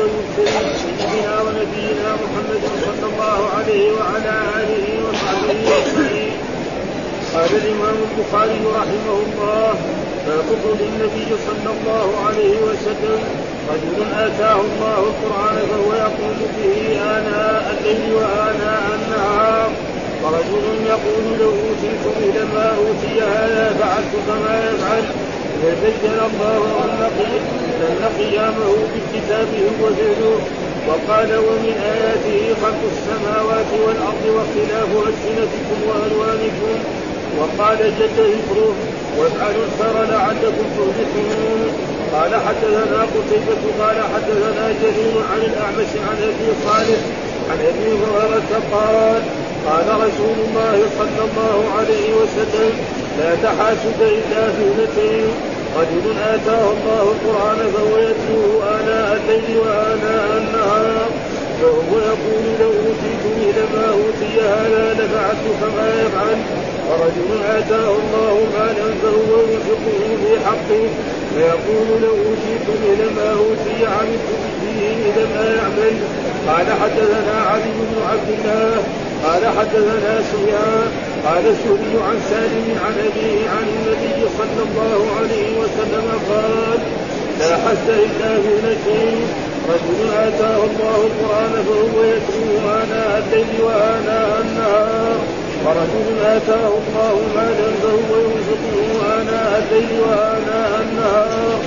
والمرسلين سيدنا ونبينا محمد صلى الله عليه وعلى آله وصحبه أجمعين. قال الإمام البخاري رحمه الله باب قول النبي صلى الله عليه وسلم رجل آتاه الله القرآن فهو يقول به آناء الليل وآناء النهار ورجل يقول لو اوتيت مثل ما اوتي هذا فعلت كما يفعل فبين الله أن قيامه بكتابه وفعله وقال ومن آياته خلق السماوات والأرض واختلاف ألسنتكم وألوانكم. وقال جد ذكره وافعلوا الخير لعلكم تفلحون. قال حدثنا قتيبة قال حدثنا جرير عن الأعمش عن أبي صالح عن أبي هريرة قال قال رسول الله صلى الله عليه وسلم لا تحاسد إلا في رجل آتاه الله القرآن فهو يتلوه آناء الليل وآناء النهار فهو يقول لو أوتيت مثل ما أوتي هذا لفعلت كما يفعل. ورجل آتاه الله مالا فهو ينفقه في حقه فيقول لو أوتيت مثل ما أوتي عملت به إذا ما يعمل. قال حدثنا علي بن عبد الله قال حدثنا سفيان قال الزهري عن سالم عن ابيه عن النبي صلى الله عليه وسلم قال لا حد إلا في نشيء رجل آتاه الله القرآن فهو يتلوه آناء الليل وآناء النهار. ورجل آتاه الله مالا فهو ينفقه آناء الليل وآناء النهار.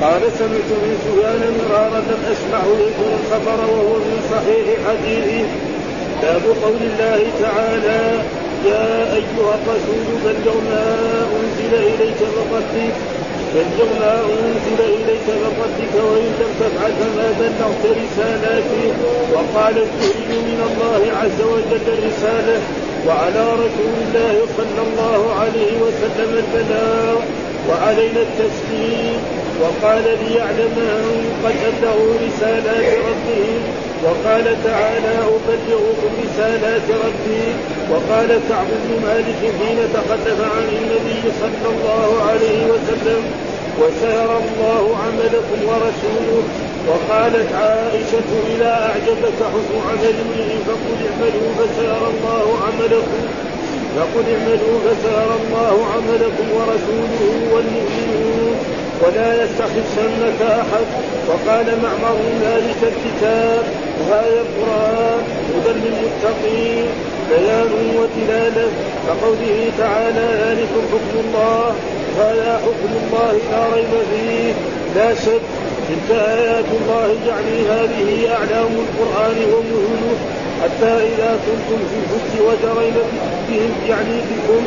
قال سمعت من سفيان مرارا لم اسمعه يذكر الخبر وهو من صحيح حديثه. باب قول الله تعالى يا أيها الرسول بلغ ما أنزل إليك من ربك بلغ ما أنزل إليك من ربك وإن لم تفعل فما بلغت رسالاتي. وقال الزهري من الله عز وجل الرساله وعلى رسول الله صلى الله عليه وسلم البلاغ وعلينا التسليم. وقال ليعلم ان قد ابلغوا رسالات ربهم وقال تعالى أبلغكم رسالات ربي وقال كعب بن مالك حين تخلف عن النبي صلى الله عليه وسلم وسيرى الله عملكم ورسوله وقالت عائشة إذا أعجبك حسن عمل امرئ فقل اعملوا فسيرى الله عملكم فقل اعملوا فسيرى الله عملكم ورسوله والمؤمنون ولا يستخفنك أحد. وقال معمر ذلك الكتاب وهذا القرآن هدى للمتقين بيان ودلالة. كقوله تعالى ذلكم حكم الله. هذا حكم الله لا ريب فيه. لا شك تلك آيات الله يعني هذه أعلام القرآن ومهله حتى إذا كنتم في الفك وجرين بهم يعني بكم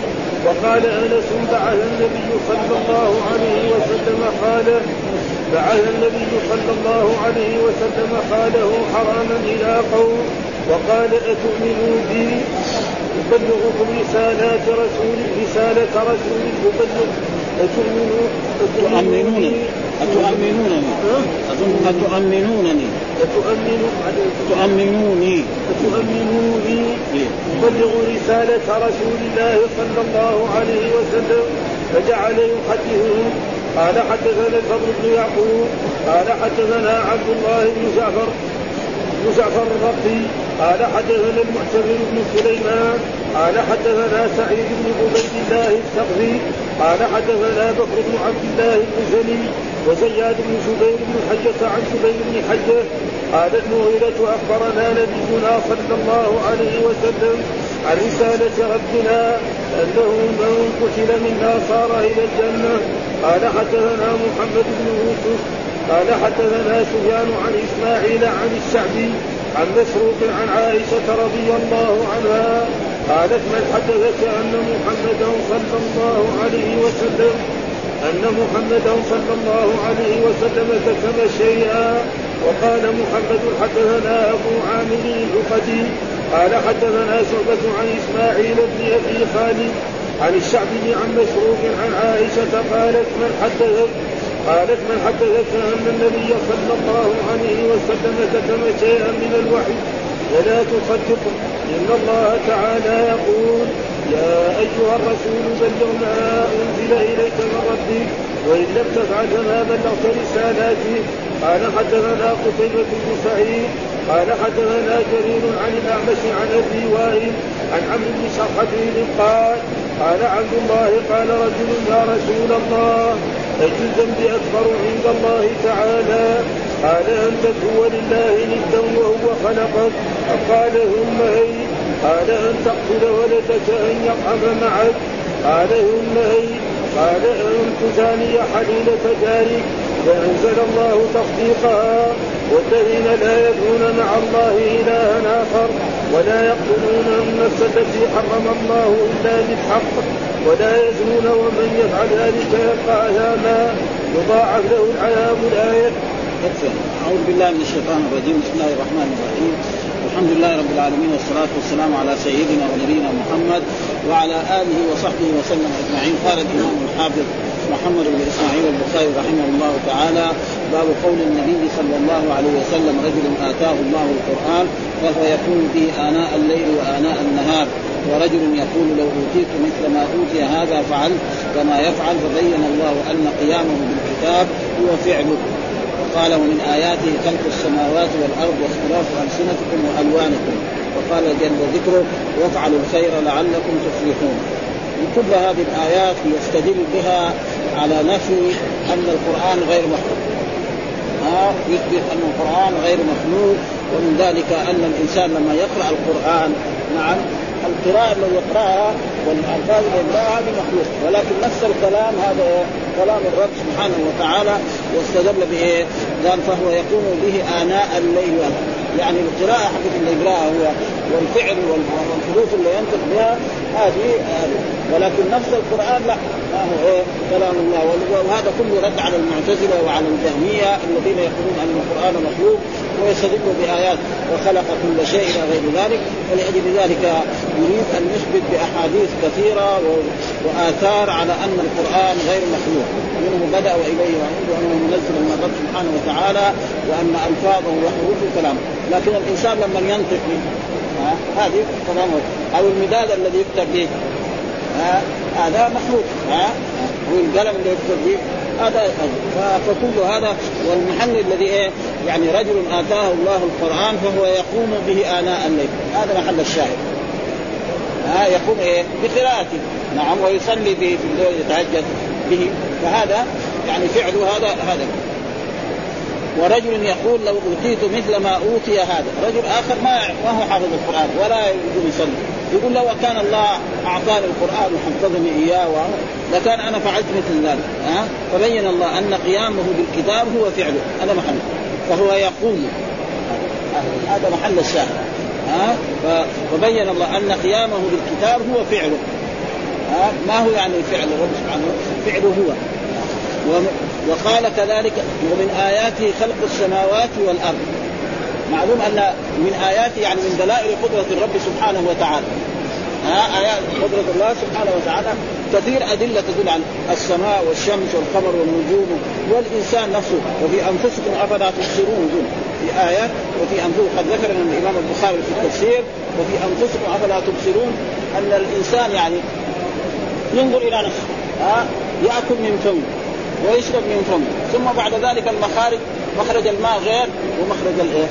وقال انس بعث النبي صلى الله عليه وسلم قال بعث النبي صلى الله عليه وسلم قاله حراما إلى قوم وقال اتؤمنوا بي أبلغكم رسالات رسول رسالة رسول أتؤمنون تؤمنونني أتؤمنونني؟ أتؤمنونني. تؤمنوني تؤمنوني إيه. أبلغ رسالة رسول الله صلى الله عليه وسلم فجعل يحدثهم قال حدثنا الفضل بن يعقوب قال حدثنا عبد الله بن جعفر بن جعفر الرقي قال حدثنا المعتمر بن سليمان قال حدثنا سعيد بن عبيد الله الثقفي قال حدثنا بكر بن عبد الله بن زني وزياد بن جبير بن حجة عن جبير بن حجة قال المغيرة أخبرنا نبينا صلى الله عليه وسلم عن رسالة ربنا أنه من قتل منا صار إلى الجنة. قال حدثنا محمد بن يوسف قال حدثنا سفيان عن إسماعيل عن الشعبي عن مسروق عن عائشة رضي الله عنها قالت من حدثك أن محمدا صلى الله عليه وسلم أن محمدا صلى الله عليه وسلم كتب شيئا. وقال محمد حدثنا أبو عامر العقدي قال حدثنا شعبة عن إسماعيل بن أبي خالد عن الشعبي عن مسروق عن عائشة قالت من حدثك قالت من حدثك أن النبي صلى الله عليه وسلم كتم شيئا من الوحي. ولا تصدقه إن الله تعالى يقول يا أيها الرسول بلغ ما أنزل إليك من ربك وإن لم تفعل فما بلغت رسالاتي. قال حدثنا قتيبة بن سعيد قال حدثنا جرير عن الأعمش عن أبي وائل عن عمرو بن صخر قال قال عبد الله قال رجل يا رسول الله اي الذنب اكبر عند الله تعالى. قال ان تكون لله ندا وهو خلقك. قال ثم هي قال أن تقتل ولدك أن يطعم معك. قال ثم هي قال أن تزاني حليلة جارك فأنزل الله تصديقها. والذين لا يدعون مع الله إلها آخر. ولا يقتلون النفس التي حرم الله إلا بالحق. ولا يزنون ومن يفعل ذلك يلقى عذابا يضاعف له العذاب الآية. أعوذ بالله من الشيطان الرجيم. بسم الله الرحمن الرحيم. الحمد لله رب العالمين والصلاة والسلام على سيدنا ونبينا محمد وعلى آله وصحبه وسلم أجمعين. قال الإمام الحافظ محمد بن إسماعيل البخاري رحمه الله تعالى باب قول النبي صلى الله عليه وسلم رجل آتاه الله القرآن وهو يكون به آناء الليل وآناء النهار ورجل يقول لو أوتيت مثل ما أوتي هذا فعلت كما يفعل فبين الله أن قيامه بالكتاب هو فعله. وقال ومن آياته خلق السماوات والأرض واختلاف ألسنتكم وألوانكم. وقال جل ذكره وافعلوا الخير لعلكم تفلحون. كل هذه الآيات يستدل بها على نفي أن القرآن غير مخلوق. ها؟ يثبت أن القرآن غير مخلوق ومن ذلك أن الإنسان لما يقرأ القرآن نعم القراءة الذي يقرأها والألفاظ اللي يقرأها هذه مخلوق ولكن نفس الكلام هذا كلام الرب سبحانه وتعالى واستدل بإيه؟ قال فهو يقوم به آناء الليل يعني القراءة حقت اللي يقرأها هو والفعل والحروف اللي ينطق بها هذه ولكن نفس القرآن لا. ما هو إيه؟ كلام الله. وهذا كله رد على المعتزلة وعلى الجهمية الذين يقولون أن القرآن مخلوق. ويستدل بآيات وخلق كل شيء إلى غير ذلك ولأجل ذلك يريد أن يثبت بأحاديث كثيرة وآثار على أن القرآن غير مخلوق. منه بدأ وإليه يعود وأنه منزل من الرب سبحانه وتعالى وأن ألفاظه وحروفه كلامه لكن الإنسان لما ينطق هذه كلامه أو المداد الذي يكتب به. هذا مخلوق. ها؟ والقلم اللي يكتب به. هذا فكل هذا والمحل الذي إيه؟ يعني رجل آتاه الله القرآن فهو يقوم به آناء الليل. هذا محل الشاهد. ها يقوم إيه؟ بقراءته. نعم ويصلي به في الليل يتهجد به. فهذا يعني فعله هذا هذا. ورجل يقول لو أوتيت مثل ما أوتي هذا، رجل آخر ما ما هو حافظ القرآن ولا يصلي، يقول لو كان الله اعطاني القران وحفظني إياه لكان أنا فعلت مثل ذلك، ها؟ فبين الله أن قيامه بالكتاب هو فعله، هذا محل فهو يقوم. هذا محل الشاهد ها؟ فبين الله أن قيامه بالكتاب هو فعله ها؟ ما هو يعني فعل الرب سبحانه فعله هو. وقال كذلك ومن آياته خلق السماوات والأرض. معلوم أن من آياته يعني من دلائل قدرة الرب سبحانه وتعالى. ها آيات قدرة الله سبحانه وتعالى. كثير أدلة تدل على السماء والشمس والقمر والنجوم والإنسان نفسه. وفي أنفسكم أفلا تبصرون. في آيات وفي أنفسكم قد ذكر الإمام البخاري في التفسير وفي أنفسكم أفلا تبصرون. أن الإنسان يعني ينظر إلى نفسه. ها يأكل من فمه ويشرب من فمه. ثم بعد ذلك المخارج مخرج الماء غير ومخرج الإيه؟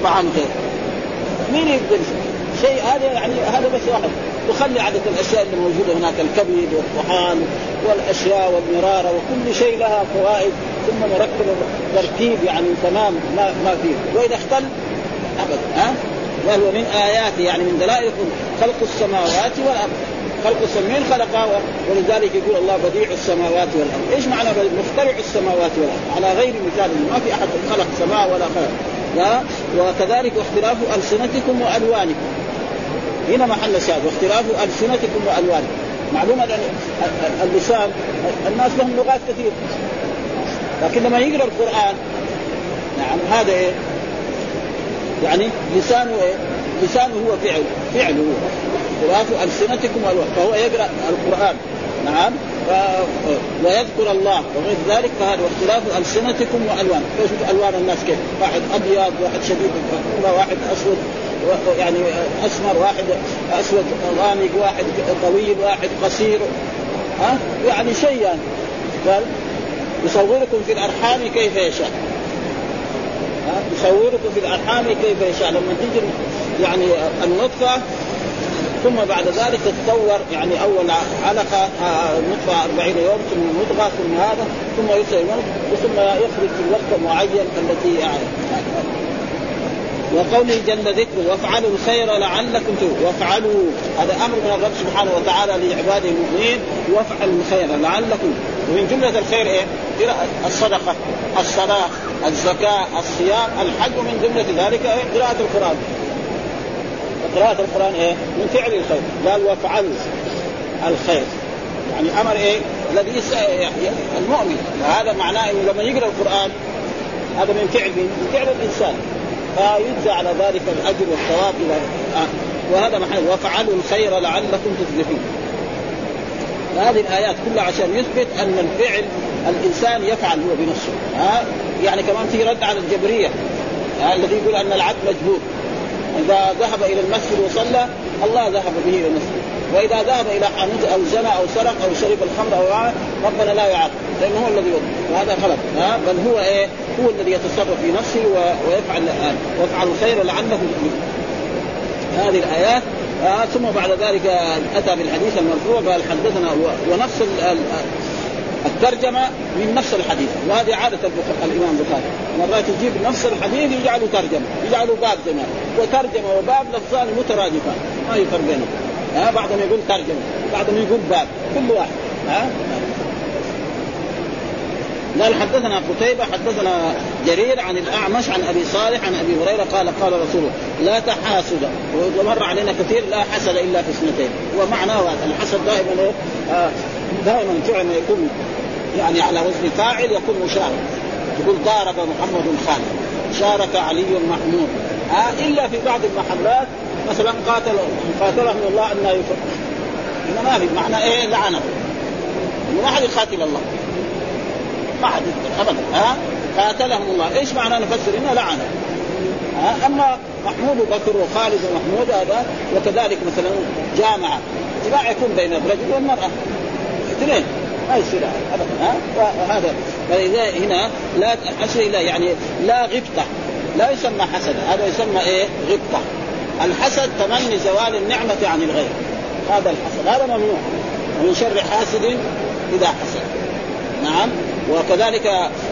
الطعام غير مين يقدر شيء؟ هذا يعني هذا بس واحد. تخلي عدد الأشياء اللي موجودة هناك الكبد والطحال والأشياء والمرارة وكل شيء لها فوائد ثم نركب تركيب يعني تمام ما ما فيه. وإذا اختل ابدا ها؟ وهو من آياته يعني من دلائل خلق السماوات والأرض. خلق السماوات خلقها ولذلك يقول الله بديع السماوات والأرض، إيش معنى مخترع السماوات والأرض؟ على غير مثال ما في أحد خلق سماء ولا خلق. وكذلك واختلاف ألسنتكم وألوانكم هنا محل الشاهد واختلاف ألسنتكم وألوانكم معلومة ان اللسان الناس لهم لغات كثيره لكن لما يقرأ القرآن نعم هذا إيه؟ يعني لسانه إيه؟ لسانه هو فعل فعله هو اختلاف ألسنتكم فهو يقرأ القرآن نعم. ويذكر الله وغير ذلك فهذا اختلاف ألسنتكم وألوان. شوف ألوان الناس كيف؟ واحد أبيض واحد شديد واحد أسود يعني أسمر واحد أسود غامق واحد طويل واحد قصير. ها؟ يعني شيء يعني. قال يصوركم في الأرحام كيف يشاء. يصوركم في الأرحام كيف يشاء. لما تجي يعني النطفة ثم بعد ذلك تتطور يعني أول علقة نطفة 40 يوم ثم مضغة ثم هذا ثم يرسل ثم يخرج في الوقت المعين التي يعني وقوله جل ذكره وافعلوا الخير لعلكم وافعلوا هذا أمر من الرب سبحانه وتعالى لعباده المؤمنين وافعلوا الخير لعلكم ومن جملة الخير إيه؟ الصدقة الصلاة الزكاة الصيام الحج ومن جملة ذلك إيه؟ قراءة القرآن قراءة القرآن إيه؟ من فعل الخير، قال وافعلوا الخير. يعني أمر إيه؟ الذي المؤمن، وهذا معناه إنه لما يقرأ القرآن هذا من فعل من فعل الإنسان، فيجزى على ذلك الأجر والثواب إلى آه. وهذا محل. وفعلوا الخير لعلكم تفلحون. هذه الآيات كلها عشان يثبت أن الفعل الإنسان يفعل هو بنفسه. ها؟ يعني كمان في رد على الجبرية. الذي يقول أن العبد مجبور. إذا ذهب إلى المسجد وصلى الله ذهب به إلى المسجد. وإذا ذهب إلى حانوت أو زنى أو سرق أو شرب الخمر أو ربنا لا يعاقب لأنه هو الذي يوضع وهذا غلط ها؟ بل هو إيه؟ هو الذي يتصرف في نفسه ويفعل ويفعل الخير لعله هذه الآيات آه ثم بعد ذلك أتى بالحديث المرفوع قال حدثنا ونفس الترجمة من نفس الحديث وهذه عادة الإمام البخاري. مرات يجيب نفس الحديث يجعله ترجمة يجعله باب زمان وترجمة وباب لفظان مترادفان. ما يفرق بينهم. ها بعضهم يقول ترجمة بعضهم يقول باب. كل واحد. ها؟ قال حدثنا قتيبة حدثنا جرير عن الأعمش عن أبي صالح عن أبي هريرة قال قال رسوله لا تحاسد. ومر علينا كثير لا حسد إلا في اثنتين. ومعناه الحسد دائما آه دائما فعلا يكون يعني على وزن فاعل يكون مشارك. يقول ضارب محمد خالد شارك علي محمود. آه إلا في بعض المحلات مثلا قاتل قاتلهم الله أن يفر هنا ما في معنى إيه؟ لعنه ما حد يقاتل الله. ما حد ابدا. ها قاتلهم الله. إيش معنى نفسر؟ هنا لعنه ها أما محمود بكر وخالد ومحمود هذا وكذلك مثلا جامعه جماع يكون بين الرجل والمرأة. اثنين. ما يصير ابدا وهذا. هنا لا حسد لا يعني لا غبطة. لا يسمى حسد هذا يسمى إيه؟ غبطة. الحسد تمني زوال النعمة عن الغير. هذا الحسد هذا ممنوع. ومن شر حاسد إذا حسد. نعم؟ وكذلك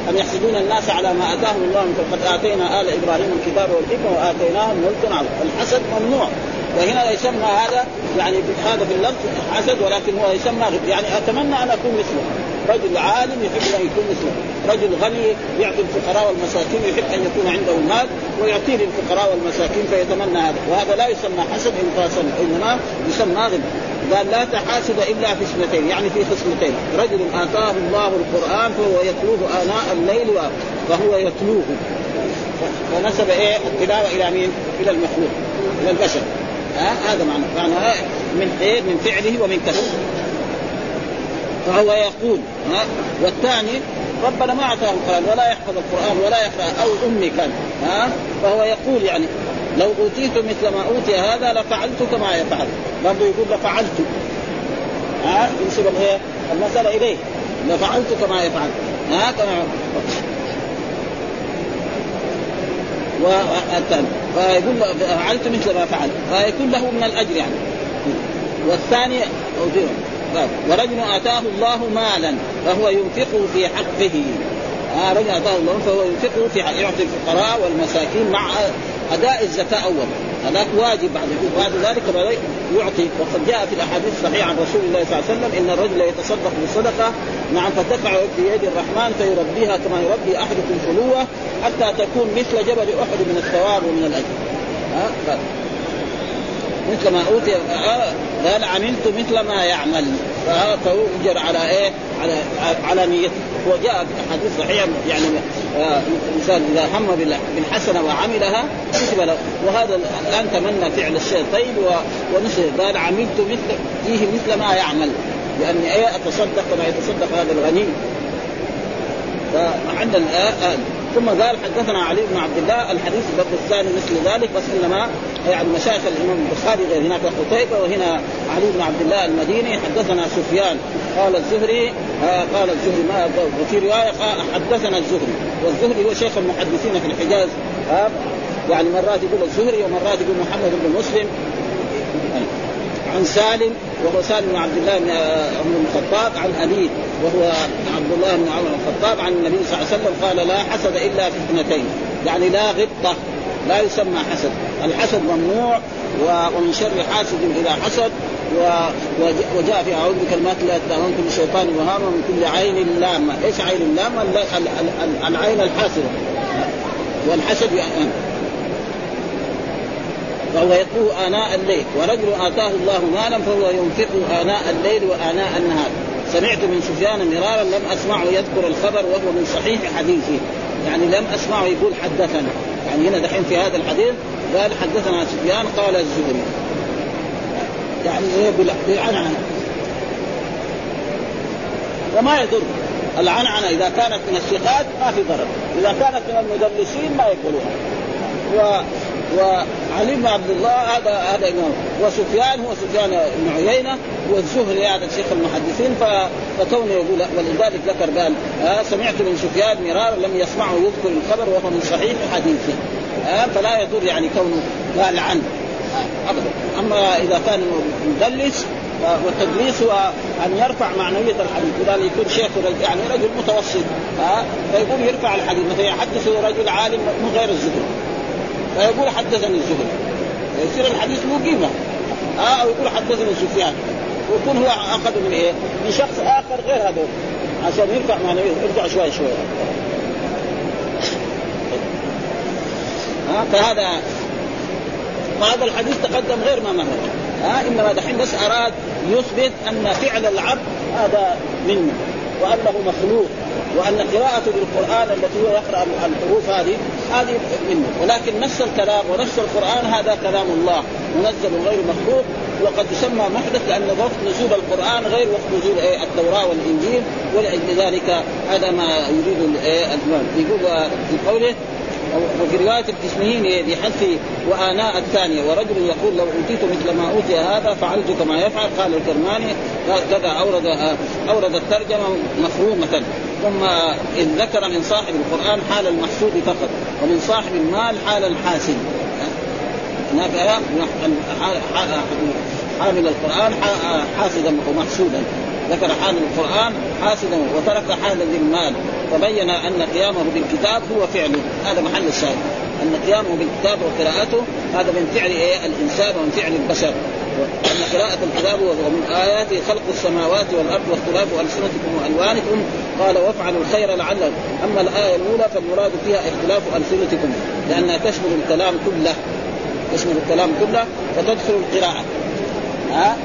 أن يحسدون الناس على ما آتاهم الله من قد آتينا آل إبراهيم الكتاب والحكمة وآتيناهم ملكا عظيما. الحسد ممنوع. وهنا يسمى هذا يعني هذا في اللفظ حسد ولكن هو يسمى يعني أتمنى أن أكون مثله. رجل عالم يحب أن يكون مثله. رجل غني يعطي الفقراء والمساكين يحب أن يكون عنده المال ويعطيه للفقراء والمساكين فيتمنى هذا. وهذا لا يسمى حسد إنما يسمى غنى. قال لا تحاسد إلا في اسمتين يعني في خصمتين رجل آتاه الله القرآن فهو يتلوه آناء الليل فهو يتلوه. فنسب إيه؟ التلاوة إلى مين؟ إلى المخلوق إلى البشر. ها؟ هذا معنى. معنى من إيه من فعله ومن كسبه فهو يقول ها؟ والثاني ربنا ما أعطاه القرآن ولا يحفظ القرآن ولا يقرا أو أمي كان ها؟ فهو يقول يعني لو أوتيت مثل ما أوتي هذا لفعلت كما يفعل. برضه يقول لفعلت. ها؟ ينسب المسألة إليه. لفعلت كما يفعل. ها؟ كما فيقول فعلت مثل ما فعل فيكون له من الأجر يعني. والثاني ورجل أتاه الله مالا فهو ينفقه في حقه. آه رجل أتاه الله فهو ينفقه في حقه يعطي الفقراء والمساكين مع أداء الزكاة أول. هذاك واجب بعد بعد ذلك يعطي وقد جاء في الأحاديث الصحيحه عن رسول الله صلى الله عليه وسلم إن الرجل يتصدق بصدقه نعم فتقع في يد الرحمن فيربيها كما يربي احدكم فلوه حتى تكون مثل جبل أحد من الثواب ومن الأجر. ها؟ مثل ما اوتي قال عملت مثل ما يعمل. فيؤجر على إيه؟ على على نيته. وجاء في احاديث صحيحة يعني الانسان إذا هم بالحسنة وعملها كتب له. وهذا الآن تمنى فعل الشيء طيب ونسي قال عملت مثل فيه مثل ما يعمل. لأني أتصدق كما يتصدق هذا الغني. فعندنا آه ثم قال حدثنا علي بن عبد الله الحديث الباب الثاني مثل ذلك بس إنما يعني مشايخ الإمام البخاري غير هناك قتيبه وهنا علي بن عبد الله المديني. حدثنا سفيان قال الزهري آه قال الزهري ما وفي رواية حدثنا الزهري. والزهري هو شيخ المحدثين في الحجاز آه يعني مرات يقول الزهري ومرات يقول محمد بن مسلم. عن سالم وهو سالم بن عبد الله بن عمر الخطاب عن أبيه وهو عبد الله بن عمر الخطاب عن النبي صلى الله عليه وسلم قال لا حسد إلا في اثنتين يعني لا غبطة لا يسمى حسد الحسد ممنوع ومن شر حاسد إذا حسد وجاء في أعوذ بكلمات الله من كل شيطان وهام ومن كل عين لامة، إيش عين لامه؟ العين الحاسدة والحسد يعني فهو يتلوه آناء الليل. ورجل آتاه الله مالا فهو ينفقه آناء الليل وآناء النهار. سمعت من سفيان مرارا لم أسمعه يذكر الخبر وهو من صحيح حديثه. يعني لم أسمعه يقول حدثنا. يعني هنا دحين في هذا الحديث قال حدثنا سفيان قال الزهري. يعني بالعنعنة. وما يضر. العنعنة إذا كانت من الثقات ما في ضرر. إذا كانت من المدلسين ما يقبلوها. و وعلي بن عبد الله هذا هذا إمام. وسفيان هو سفيان بن عيينة والزهري هذا شيخ المحدثين فكونه يقول ولذلك ذكر قال آه سمعت من سفيان مرارا لم يسمعه يذكر الخبر وهو من صحيح حديثه آه فلا يضر يعني كونه قال عنه. آه ابدا. أما إذا كان مدلس والتدليس هو أن يرفع معنوية الحديث. اذا يكون شيخ يعني رجل متوسط ها فيقول يرفع الحديث. مثلا يحدث رجل عالم من غير الزهري. فيقول حدثني الزهري. يصير الحديث له قيمة. ها أو يقول حدثني سفيان. ويكون هو أخذ من إيه؟ من شخص آخر غير هذول عشان يرفع معنويه يرجع شوي شوي. ها فهذا وهذا الحديث تقدم غير ما مر ها إنما دحين بس أراد يثبت أن فعل العبد هذا منه وأنه مخلوق. وأن قراءته للقران التي هو يقرأ الحروف هذه هذه منه. ولكن نفس الكلام ونفس القرآن هذا كلام الله منزل غير مخلوق. وقد يسمى محدث لأن وقت نزول القرآن غير وقت نزول إيه التوراة والإنجيل. ولاجل ذلك هذا ما يريد إيه الإمام. يقول في قوله وفي رواية التسميين بحذف وآناء الثانية. ورجل يقول لو أوتيت مثل ما أوتي هذا فعلت كما يفعل. قال الكرماني كذا أورد أورد الترجمة مفهومة. ثم إذ ذكر من صاحب القرآن حال المحسود فقط ومن صاحب المال حال الحاسد. هناك حامل القرآن حاسدا ومحسودا. ذكر حال القرآن حاسدا وترك حال المال فبين أن قيامه بالكتاب هو فعله هذا محل الشاهد. أن قيامه بالكتاب وقراءته هذا من فعل إيه؟ الإنسان ومن فعل البشر. وأن قراءة الكتاب ومن آياته خلق السماوات والأرض واختلاف ألسنتكم وألوانكم قال وافعلوا الخير لعلكم. أما الآية الأولى فالمراد فيها اختلاف ألسنتكم لأنها تشمل الكلام كله. تشمل الكلام كله فتدخل القراءة. ها؟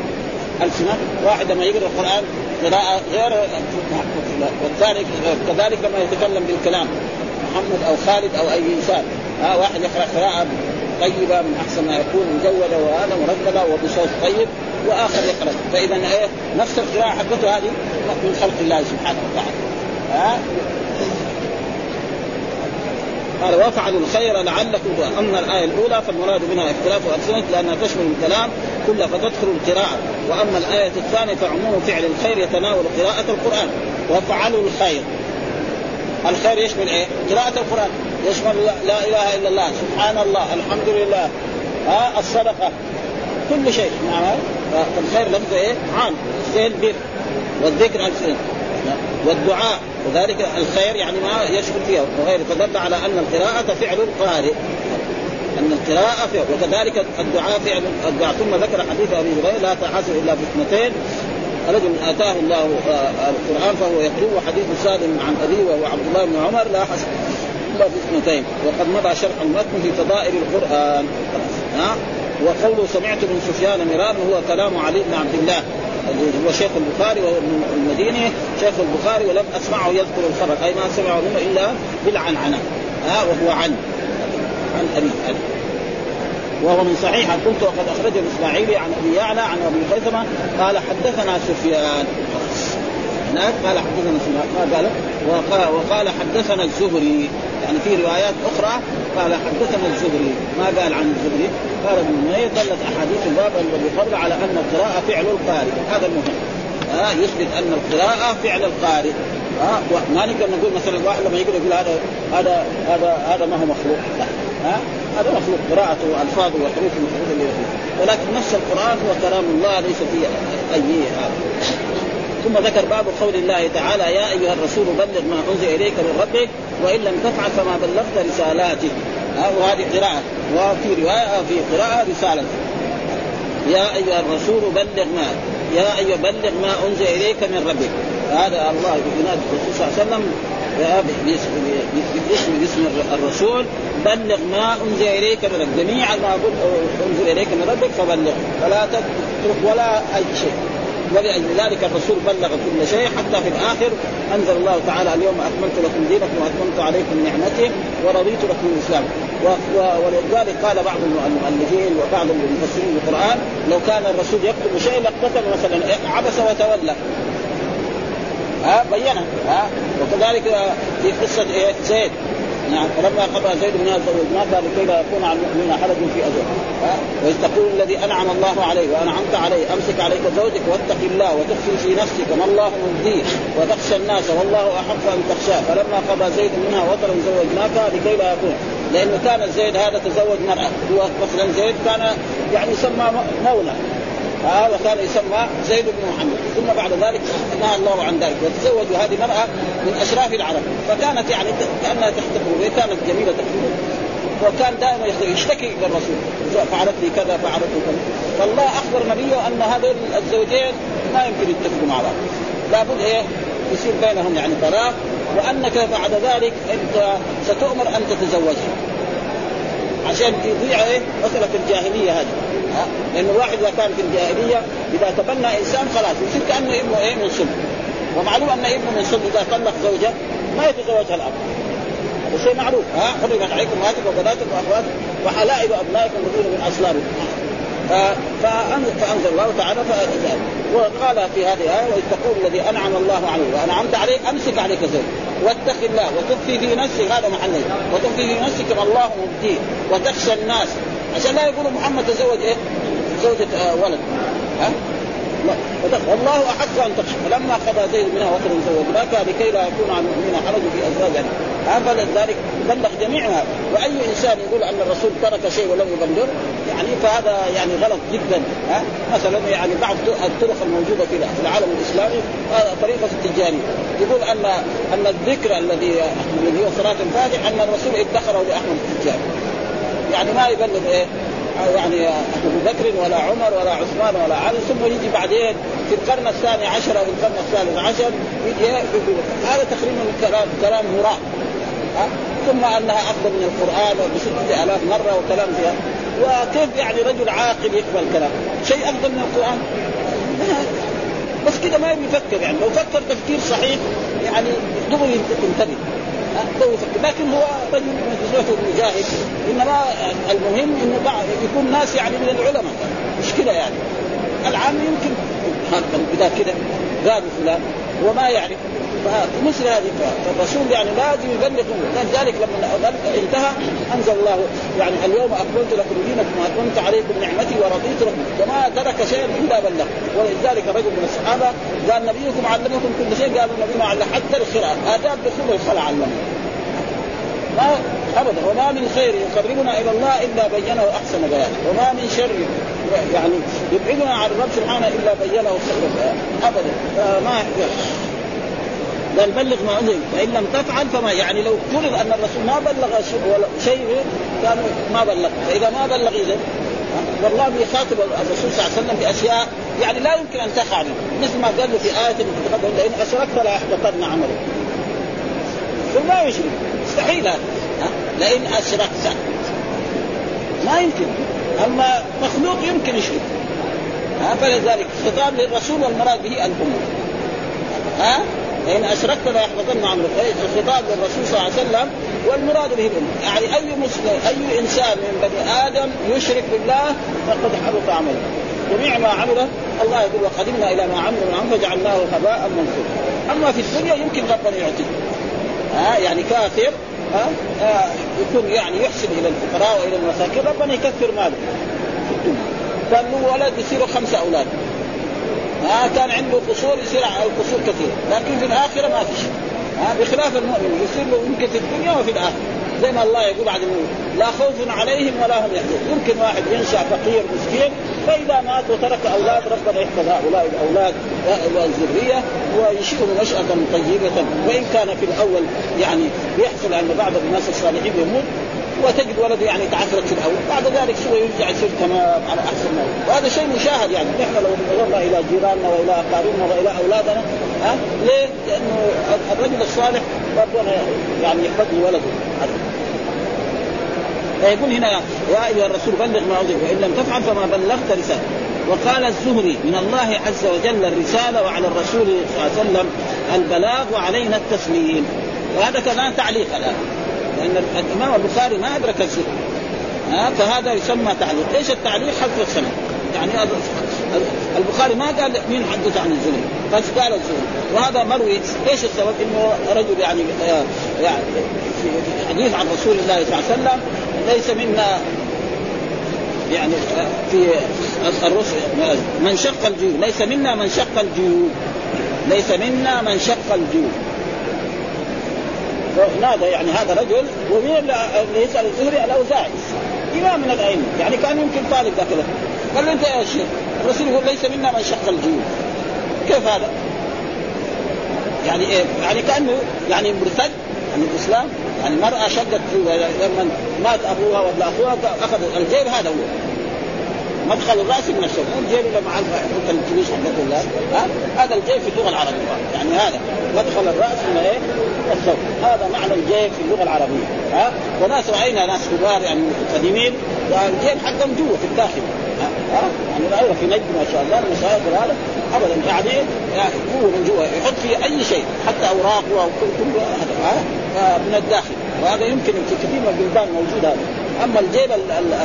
ألسنة؟ واحد لما يقرأ القرآن قراءة غير والثاني كذلك لما يتكلم بالكلام. محمد أو خالد أو أي إنسان. ها؟ واحد يقرأ قراءة طيبة من أحسن ما يكون مجودة وهذا مرتبة وبصوت طيب وآخر يقرأ. فإذا إيه نفس القراءة حقته هذه من خلق الله سبحانه وتعالى. ها؟ قال وافعلوا الخير لعلكم اما الآية الأولى فالمراد منها اختلاف السنة لانها تشمل الكلام كله فتدخل القراءة. وأما الآية الثانية فعموم فعل الخير يتناول قراءة القرآن. وافعلوا الخير الخير يشمل إيه؟ قراءة القرآن. يشمل لا إله إلا الله سبحان الله الحمد لله. ها؟ الصدقة. كل شيء. نعم. فالخير لفظه إيه؟ عام. زي البر والذكر السنة والدعاء. وذلك الخير يعني ما يشمل فيها. وغيره فدل على أن القراءة فعل القارئ أن القراءة فعل. وكذلك الدعاء فعل. الدعاء ثم ذكر حديث أبي هريرة لا تحاسب إلا في اثنتين رجل آتاه الله القرآن فهو يتلوه حديث سالم عن ابي وهو عبد الله بن عمر لا حسب الا في اثنتين. وقد مضى شرح المتن في فضائل القرآن. ها؟ وقوله سمعت من سفيان مرارا هو كلام علي بن عبد الله. هو شيخ البخاري وهو المديني شيخ البخاري ولم أسمعه يذكر الخبر. أي ما سمعه منه إلا بالعنعنة. ها؟ وهو عن عن ابي وهو من صحيح قلت وقد أخرجه الإسماعيلي عن أبي يعلى عن أبي خيثمة قال حدثنا سفيان. هناك قال حدثنا سفيان. قال؟ وقال, حدثنا الزهري. يعني في روايات أخرى قال حدثنا الزهري. ما قال عن الزهري؟ قال ابن دلت أحاديث الباب الذي قبل على أن القراءة فعل القارئ. هذا المهم. ها يثبت أن القراءة فعل القارئ. ها ما نقدر نقول مثلا واحد لما يقرأ يقول هذا هذا هذا هذا ما هو مخلوق. لا. ها؟ هذا مخلوق. قراءته وألفاظه وحروف المفروض اللي ولكن نفس القرآن هو كلام الله ليس فيه أي هذا. ثم ذكر باب قول الله تعالى يا أيها الرسول بلغ ما أنزل إليك من ربك وإن لم تفعل فما بلغت رسالاته وهذه قراءة. وفي رواية في قراءة رسالة. يا أيها الرسول بلغ ما يا أيها بلغ ما أنزل إليك من ربك. هذا الله ينادي الرسول صلى الله عليه وسلم باسم باسم الرسول بلغ ما انزل اليك من ربك جميع ما انزل اليك من ربك فبلغ فلا تترك ولا اي شيء ولأجل ذلك الرسول بلغ كل شيء حتى في الآخر أنزل الله تعالى اليوم أكملت لكم دينكم وأتممت عليكم نعمتي ورضيت لكم الإسلام ولذلك قال بعض المؤلفين وبعض المفسرين القرآن لو كان الرسول يكتب شيء لاقتتل مثلا عبس وتولى ها بينها ها. وكذلك في قصة إيه زيد. نعم فلما قضى زيد بن زوجناك لكي لا يكون على المؤمنين حرج في ازواج وإذ تقول الذي أنعم الله عليه وأنعمت عليه أمسك عليك زوجك واتق الله وتخفي في نفسك ما الله مبديه وتخشى الناس والله أحق أن تخشاه. فلما قضى زيد منها وطرا زوجناك لكي لا يكون لأنه كان زيد هذا تزوج مرأة. هو مثلا زيد كان يعني يسمى مولى. هذا كان يسمى زيد بن محمد. ثم بعد ذلك نهى الله عن ذلك وتزوج هذه المرأة من أشراف العرب. فكانت يعني كأنها تحتقر كانت جميلة تحتقر وكان دائما يشتكي للرسول فعلت لي كذا فعلت لي كذا. فالله أخبر نبيه أن هذين الزوجين ما يمكن يتفقوا مع بعض. لابد إيه؟ يصير بينهم يعني طلاق وأنك بعد ذلك أنت ستؤمر أن تتزوجها عشان يضيع إيه مساله الجاهلية هذه. لأن الواحد إذا كان في الجاهلية إذا تبنى إنسان خلاص يصير كأنه ابنه إيه؟ من صلب ومعلوم أن ابنه من صلب إذا طلق زوجة ما يتزوجها الأب. هذا شيء معروف ها؟ حرمت عليكم امهاتكم وبناتكم واخواتكم وحلائل أبنائكم الذين من اصلابكم فأنزل الله تعالى فأجاب وقال في هذه الآية وإذ تقول الذي أنعم الله عليه وأنعمت عليه أمسك عليك زوج واتق الله وتخفي في نفسك هذا محل وتخفي في نفسك ما الله مبديه وتخشى الناس. عشان لا يقولوا محمد تزوج إيه؟ زوجة آه ولد. ها؟ والله أحق أن تخشى. فلما قضى زيد منها وطرا زوجناك لكي لا يكون على المؤمنين حرج في ازواجهم هذا ذلك بلغ جميعها. وأي إنسان يقول أن الرسول ترك شيء ولم يبلغ يعني فهذا يعني غلط جدا ها؟ مثلا يعني بعض الطرق الموجودة في العالم الإسلامي طريقة التجاري. يقول ان أن الذكر الذي الذي هو صلاه الفاتح أن الرسول ادخره لأحمد التجاري. يعني ما يبلغ إيه؟ يعني أبو بكر ولا عمر ولا عثمان ولا علي ثم يجي بعدين في القرن الثاني عشر أو القرن الثالث عشر يجي هذا تقريبا كلام كلام هراء. ثم أنها افضل من القرآن بستة آلاف مرة وكلام فيها. وكيف يعني رجل عاقل يقبل كلام؟ شيء أفضل من القرآن؟ بس كده ما يفكر يعني. لو فكر تفكير صحيح يعني دغري ينتبه. لكن هو رجل نسبته مجاهد إنما المهم إنه يكون ناس يعني من العلماء. مشكله يعني. العام يمكن بدأ كده قالوا فلان. وما يعرف. فمثل هذه فالرسول يعني لازم يبلغ لذلك لما انتهى أنزل الله يعني اليوم أكملت لكم دينكم وأتممت عليكم نعمتي ورضيت لكم. وما ترك شيئا إلا بلغ ولذلك رجل من الصحابة قال نبيكم علمكم كل شيء. قالوا النبي ما علم حتى القراءة. آداب دخول الخلع علمه. ما ابدا. وما من خير يقربنا إلى الله إلا بينه أحسن بيان وما من شر يعني يبعدنا عن الرب سبحانه إلا بينه خير ابدا. فما قال بلغ ما انزل فإن لم تفعل فما يعني لو فرض أن الرسول ما بلغ شيء كان ما بلغ. فإذا ما بلغ اذا والله يخاطب الرسول صلى الله عليه وسلم بأشياء يعني لا يمكن أن تقع منه مثل ما قال له في آية تقدم لئن أشركت لا يحبطن عملك. ثم لا يشرك. مستحيل هذا. لئن أشركت. ما يمكن. أما مخلوق يمكن يشرك. فلذلك خطاب للرسول والمراد به الأمة. ها؟ لئن أشركت لا يحبطن عملك الخطاب للرسول صلى الله عليه وسلم والمراد به يعني أي مسلم أي إنسان من بني آدم يشرك بالله فقد حبط عمله. جميع ما عمله الله يقول وقدمنا إلى ما عملوا من عمل فجعلناه هباء منثورا. أما في الدنيا يمكن ربنا يعطيه ها؟ يعني كافر ها؟ آه يكون يعني يحسن إلى الفقراء وإلى المساكين ربنا يكثر ماله. في الدنيا. كان له ولد يصيروا خمسة أولاد. ها كان عنده قصور يصير القصور كثيره لكن في الآخرة ما في شيء. ها بخلاف المؤمن يصير له يمكن في الدنيا وفي الآخرة. زي ما الله يقول بعد الموت لا خوف عليهم ولا هم يحزنون. يمكن واحد ينشا فقير مسكين فإذا مات وترك أولاد ربنا يحفظ هؤلاء الأولاد والذرية وينشئهم نشاه طيبة. وإن كان في الأول يعني يحصل أن بعض الناس الصالحين يموت وتجد ولد يعني تعثرت في الأول بعد ذلك شوي يرجع يصير تمام على أحسن ما وهذا شيء مشاهد يعني. نحن لو نظرنا إلى جيراننا وإلى أقاربنا وإلى أولادنا ها؟ ليه؟ لأنه الرجل الصالح ربنا يعني يحفظ ولده. فيقول هنا يا أيها الرسول بلغ ما اوضح وإن لم تفعل فما بلغت رسالة. وقال الزهري من الله عز وجل الرسالة وعلى الرسول صلى الله عليه وسلم البلاغ وعلينا التسليم. وهذا كمان تعليق الآن. لأن الإمام البخاري ما أدرك الزهري ها فهذا يسمى تعليق، إيش التعليق؟ حذف السند يعني البخاري ما قال مين حدث عن الزهري بس قال الزهري وهذا مروي. إيش السبب؟ إنه رجل يعني يعني في حديث عن رسول الله صلى الله عليه وسلم ليس منا يعني في الرسل من شق الجيوب. ليس منا من شق الجيوب. ليس منا من شق الجيوب. نادى يعني هذا رجل ومين اللي يسأل الزهري الأوزاعي. امام من الأئمة؟ يعني كان يمكن طالب ذاك قال له أنت يا شيخ الرسول يقول ليس منا من شق الجيوب كيف هذا؟ يعني إيه؟ يعني كأنه يعني مرتد عن الإسلام. يعني المرأة شقت لما مات أبوها ولا أخوها أخذ الجيب هذا هو. مدخل الرأس من الشوك الجيب اللي مع الكبيش حقته ها؟ هذا الجيب في اللغة العربية. يعني هذا مدخل الرأس من إيه؟ الثوب. هذا معنى الجيب في اللغة العربية. ها؟ وناس رأينا ناس كبار يعني قديمين والجيب حقهم جوا في الداخل. ها, ها؟ يعني رأينا في نجد ما شاء الله المشايخ هذا ابدا يعني جوا من جوا يحط فيه أي شيء حتى اوراق أو كل هذا من الداخل. وهذا يمكن في كثير من البلدان موجود هذا. أما الجيب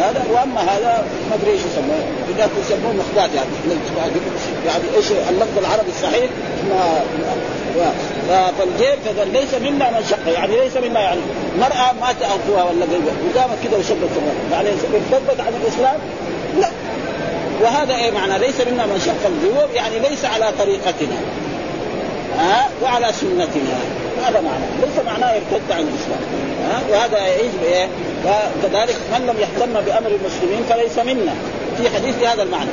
هذا وأما هذا ما أدري إيش يسموه. اذا يسموه مخدات يعني. يعني إيش اللفظ العربي الصحيح؟ ما فالجيب ليس منا من شق يعني ليس منا يعني. مرأة مات أخوها ولا وقامت كذا وشبت يعني ارتدت عن الإسلام؟ لا. وهذا إيه معنى؟ ليس منا من شق الجيوب يعني ليس على طريقتنا. ها؟ وعلى سنتنا. هذا معنى. ليس معناه ارتد عن الإسلام. ها؟ وهذا يجب إيه وكذلك من لم يهتم بأمر المسلمين فليس منا. في حديث بهذا المعنى.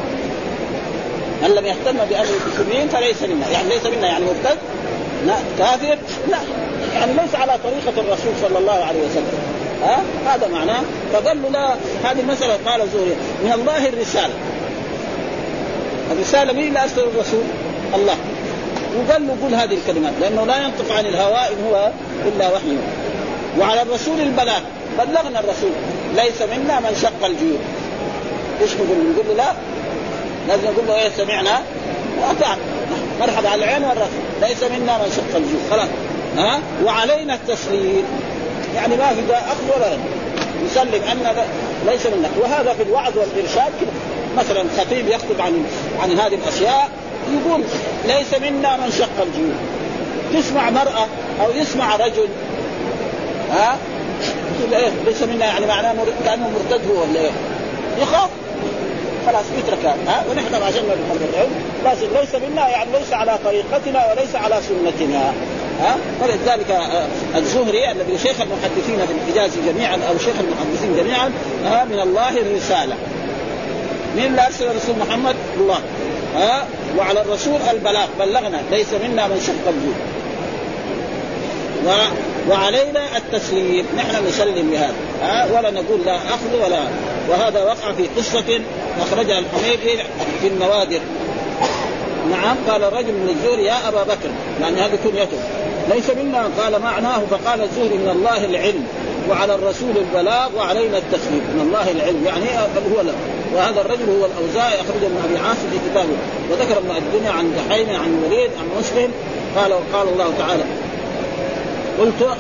من لم يهتم بأمر المسلمين فليس منا. يعني ليس منا يعني مرتد لا. كافر؟ لا. يعني ليس على طريقة الرسول صلى الله عليه وسلم. ها؟ هذا معناه. له لا هذه المسألة. قال زهري من الله الرسالة. الرسالة مين اللي أرسل الرسول؟ الله. له قل هذه الكلمات لأنه لا ينطق عن الهواء إن هو إلا وحي. وعلى الرسول البلاغ. بلغنا الرسول. ليس منا من شق الجيوب. إيش نقول؟ نقول له لا. لازم نقول له إيه سمعنا. وأطعنا. مرحبا على العين والرأس. ليس منا من شق الجيوب. خلاص. ها؟ وعلينا التسليم. يعني ما في أخذ ولا رد. يسلم أن ليس منا. وهذا في الوعظ والإرشاد كده. مثلا خطيب يخطب عن عن هذه الأشياء يقول ليس منا من شق الجيوب. تسمع مرأة أو يسمع رجل ها؟ يقول إيه ليس منا يعني معناه كأنه مرتد هو ولا إيه؟ يخاف. خلاص يترك ها؟ ونحن عشان نفهم العلم. لازم ليس منا يعني ليس على طريقتنا وليس على سنتنا ها؟ فلذلك آه، الزهري الذي شيخ المحدثين في الحجاز جميعا أو شيخ المحدثين جميعا ها؟ من الله الرسالة. مين اللي ارسل الرسول محمد؟ الله ها؟ وعلى الرسول البلاغ. بلغنا ليس منا من شق الجود. و... وعلينا التسليم. نحن نسلم بهذا. ها؟ ولا نقول لا أخذ ولا. وهذا وقع في قصة أخرجها الحميدي في النوادر. نعم قال رجل من الزهري يا أبا بكر. يعني هذه كنيته ليس منا قال معناه فقال الزهري من الله العلم وعلى الرسول البلاغ وعلينا التسليم. من الله العلم. يعني هو له وهذا الرجل هو الأوزاعي أخرجه من أبي عاصم في كتابه. وذكر ابن الدنيا عن دحيم عن وليد عن مسلم. قال قال الله تعالى قلت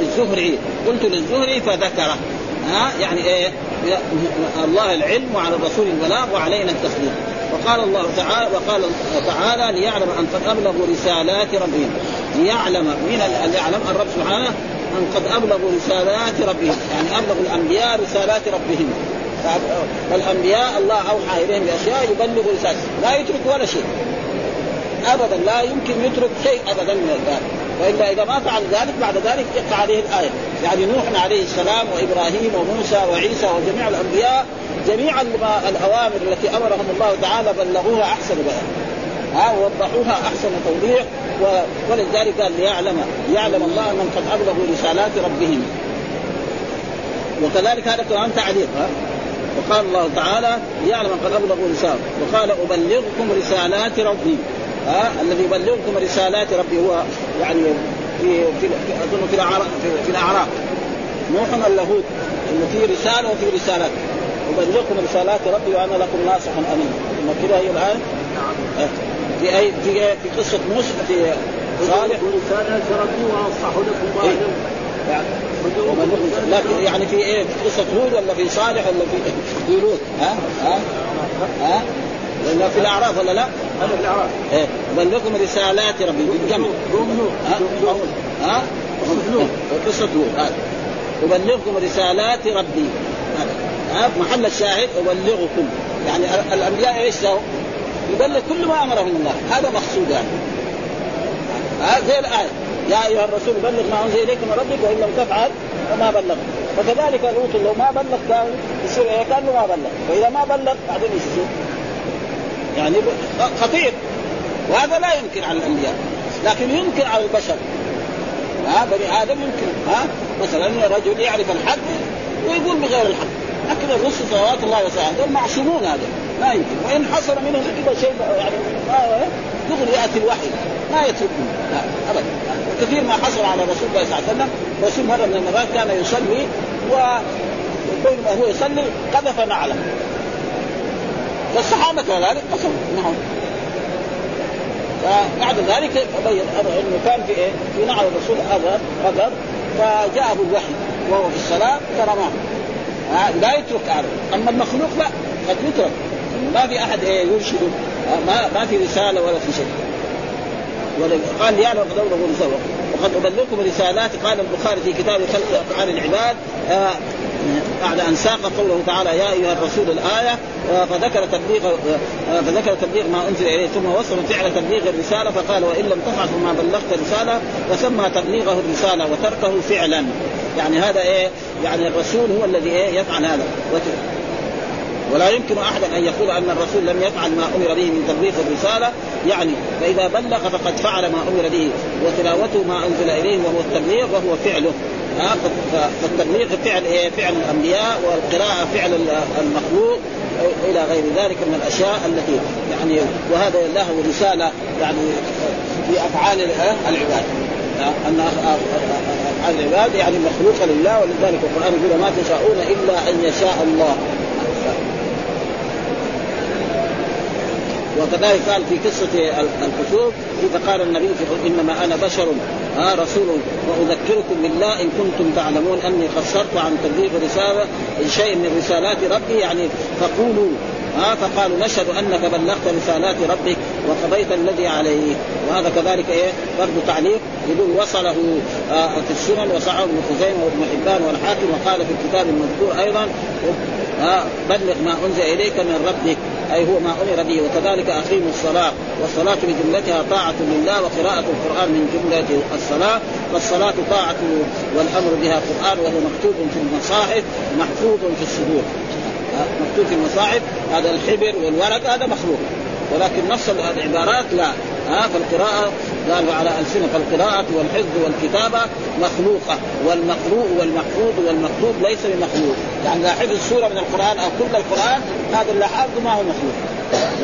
الزهري قلت للزهري فذكره. ها؟ يعني إيه؟ الله العلم وعلى الرسول البلاغ وعلينا التسليم. وقال الله تعالى وقال تعالى ليعلم أن قد ابلغوا رسالات ربهم. ليعلم من يعلم الرب سبحانه أن قد أبلغوا رسالات ربهم. يعني أبلغوا الأنبياء رسالات ربهم. فالانبياء الله أوحى إليهم بأشياء يبلغوا رسالته لا يترك ولا شيء. ابدا لا يمكن يترك شيء ابدا من ذلك وإلا إذا ما فعل ذلك بعد ذلك يقع عليه الآية. يعني نوح عليه السلام وإبراهيم وموسى وعيسى وجميع الأنبياء جميع الأوامر التي أمرهم الله تعالى بلغوها أحسن بيان. ها ووضحوها أحسن توضيح. ولذلك قال ليعلم يعلم الله انهم قد أبلغوا رسالات ربهم. وكذلك هذا كمان تعليق ها. وقال الله تعالى يعلم قد أبلغوا رسالة وقال أبلغكم رسالات ربي. ها؟ الذي يبلغكم رسالات ربي هو يعني في في أظن في الاعراف في, في الأعراف. نوح ولا هود إنه في رسالة وفي رسالات ابلغكم رسالات ربي وأنا لكم ناصح أمين. ثم كذا هي الآن؟ نعم. في اي في في قصة موسى في صالح؟ ورسالات ربي وانصح لكم إيه؟ يعني لكن يعني في إيه؟ في قصة هود ولا في صالح ولا في في لوط؟ ها؟ ها؟ ها؟ ولا في الأعراف ولا لا؟ هذا في الأعراف. إيه. بلغكم رسالات ربي بالجمع. ها؟ ها؟ قصة هود أبلغكم رسالات ربي. ها؟ محل الشاهد أبلغكم. يعني الأنبياء إيش سووا؟ يبلغ كل ما أمرهم الله. هذا مقصود يعني. ها؟ زي الآية. يا أيها الرسول بلغ ما أنزل إليك من ربك وإن لم تفعل فما بلغ فكذلك لوط لو ما بلغ كان يصير إيه؟ كأنه ما بلغ. فاذا ما بلغ بعدين يصير؟ يعني خطير. وهذا لا يمكن على الأنبياء لكن يمكن على البشر. ها بني آدم يمكن ها؟ مثلا رجل يعرف الحق ويقول بغير الحق. لكن الرسل صلوات الله وسلامه معصومون هذا ما يمكن وإن حصل منهم كذا شيء يعني دغري يأتي الوحي ما يتركون لا ابدا. كثير ما حصل على رسول الله صلى الله عليه وسلم. رسول مرة من المرات كان يصلي وبينما هو يصلي قذف نعله فالصحابه كذلك قسموا نعم. فبعد ذلك بين إنه كان في إيه؟ في نعل الرسول اذى قدر فجاءه الوحي وهو في الصلاة فرماه. لا يترك هذا أما المخلوق لا قد يترك. ما في أحد إيه يرشده ما ما في رسالة ولا في شيء. قال يعلم قد رساله وقد ابلغكم رسالات قال البخاري في كتاب خلق افعال العباد آه بعد أن ساق قوله تعالى يا أيها الرسول الآية آه فذكر تبليغ آه فذكر تبليغ ما أنزل إليه ثم وصف فعل تبليغ الرسالة فقال وإن لم تفعل فما بلغت رساله وسمى تبليغه الرسالة وتركه فعلا. يعني هذا إيه؟ يعني الرسول هو الذي إيه؟ يفعل هذا. ولا يمكن أحدا أن يقول أن الرسول لم يفعل ما أمر به من تبليغ الرسالة يعني فإذا بلغ فقد فعل ما أمر به وتلاوته ما أنزل إليه وهو التبليغ وهو فعله. فالتبليغ فعل إيه؟ فعل الأنبياء والقراءة فعل المخلوق إلى غير ذلك من الأشياء التي يعني وهذا له رسالة يعني في أفعال العباد. أن العباد يعني مخلوقة لله ولذلك القرآن يقول ما تشاءون إلا أن يشاء الله. وكذلك قال في قصة الكسوف إذا قال النبي إنما أنا بشر آه رسول وأذكركم بالله إن كنتم تعلمون أني قصرت عن تبليغ رسالة شيء من رسالات ربي يعني فقولوا ها فقالوا نشهد أنك بلغت رسالات ربك وقضيت الذي عليه. وهذا كذلك إيه؟ برضه تعليق يقول وصله آه في السنن وصعه ابن خزيمة وابن حبان والحاكم وقال في الكتاب المذكور أيضا آه بلغ ما أنزل إليك من ربك. أي هو ما أمر به. وكذلك أقيموا الصلاة. والصلاة بجملتها طاعة لله وقراءة القرآن من جملة الصلاة. والصلاة طاعة والأمر بها قرآن وهو مكتوب في المصاحف محفوظ في الصدور. مكتوب في المصاحف. هذا الحبر والورق هذا مخلوق. ولكن نص العبارات لا. ها فالقراءة قالوا على ألسنة فالقراءة والحفظ والكتابة مخلوقة. والمقروء والمحفوظ والمكتوب ليس بمخلوق. يعني لا حفظ سورة من القرآن أو كل القرآن هذا اللي حافظه ما هو مخلوق.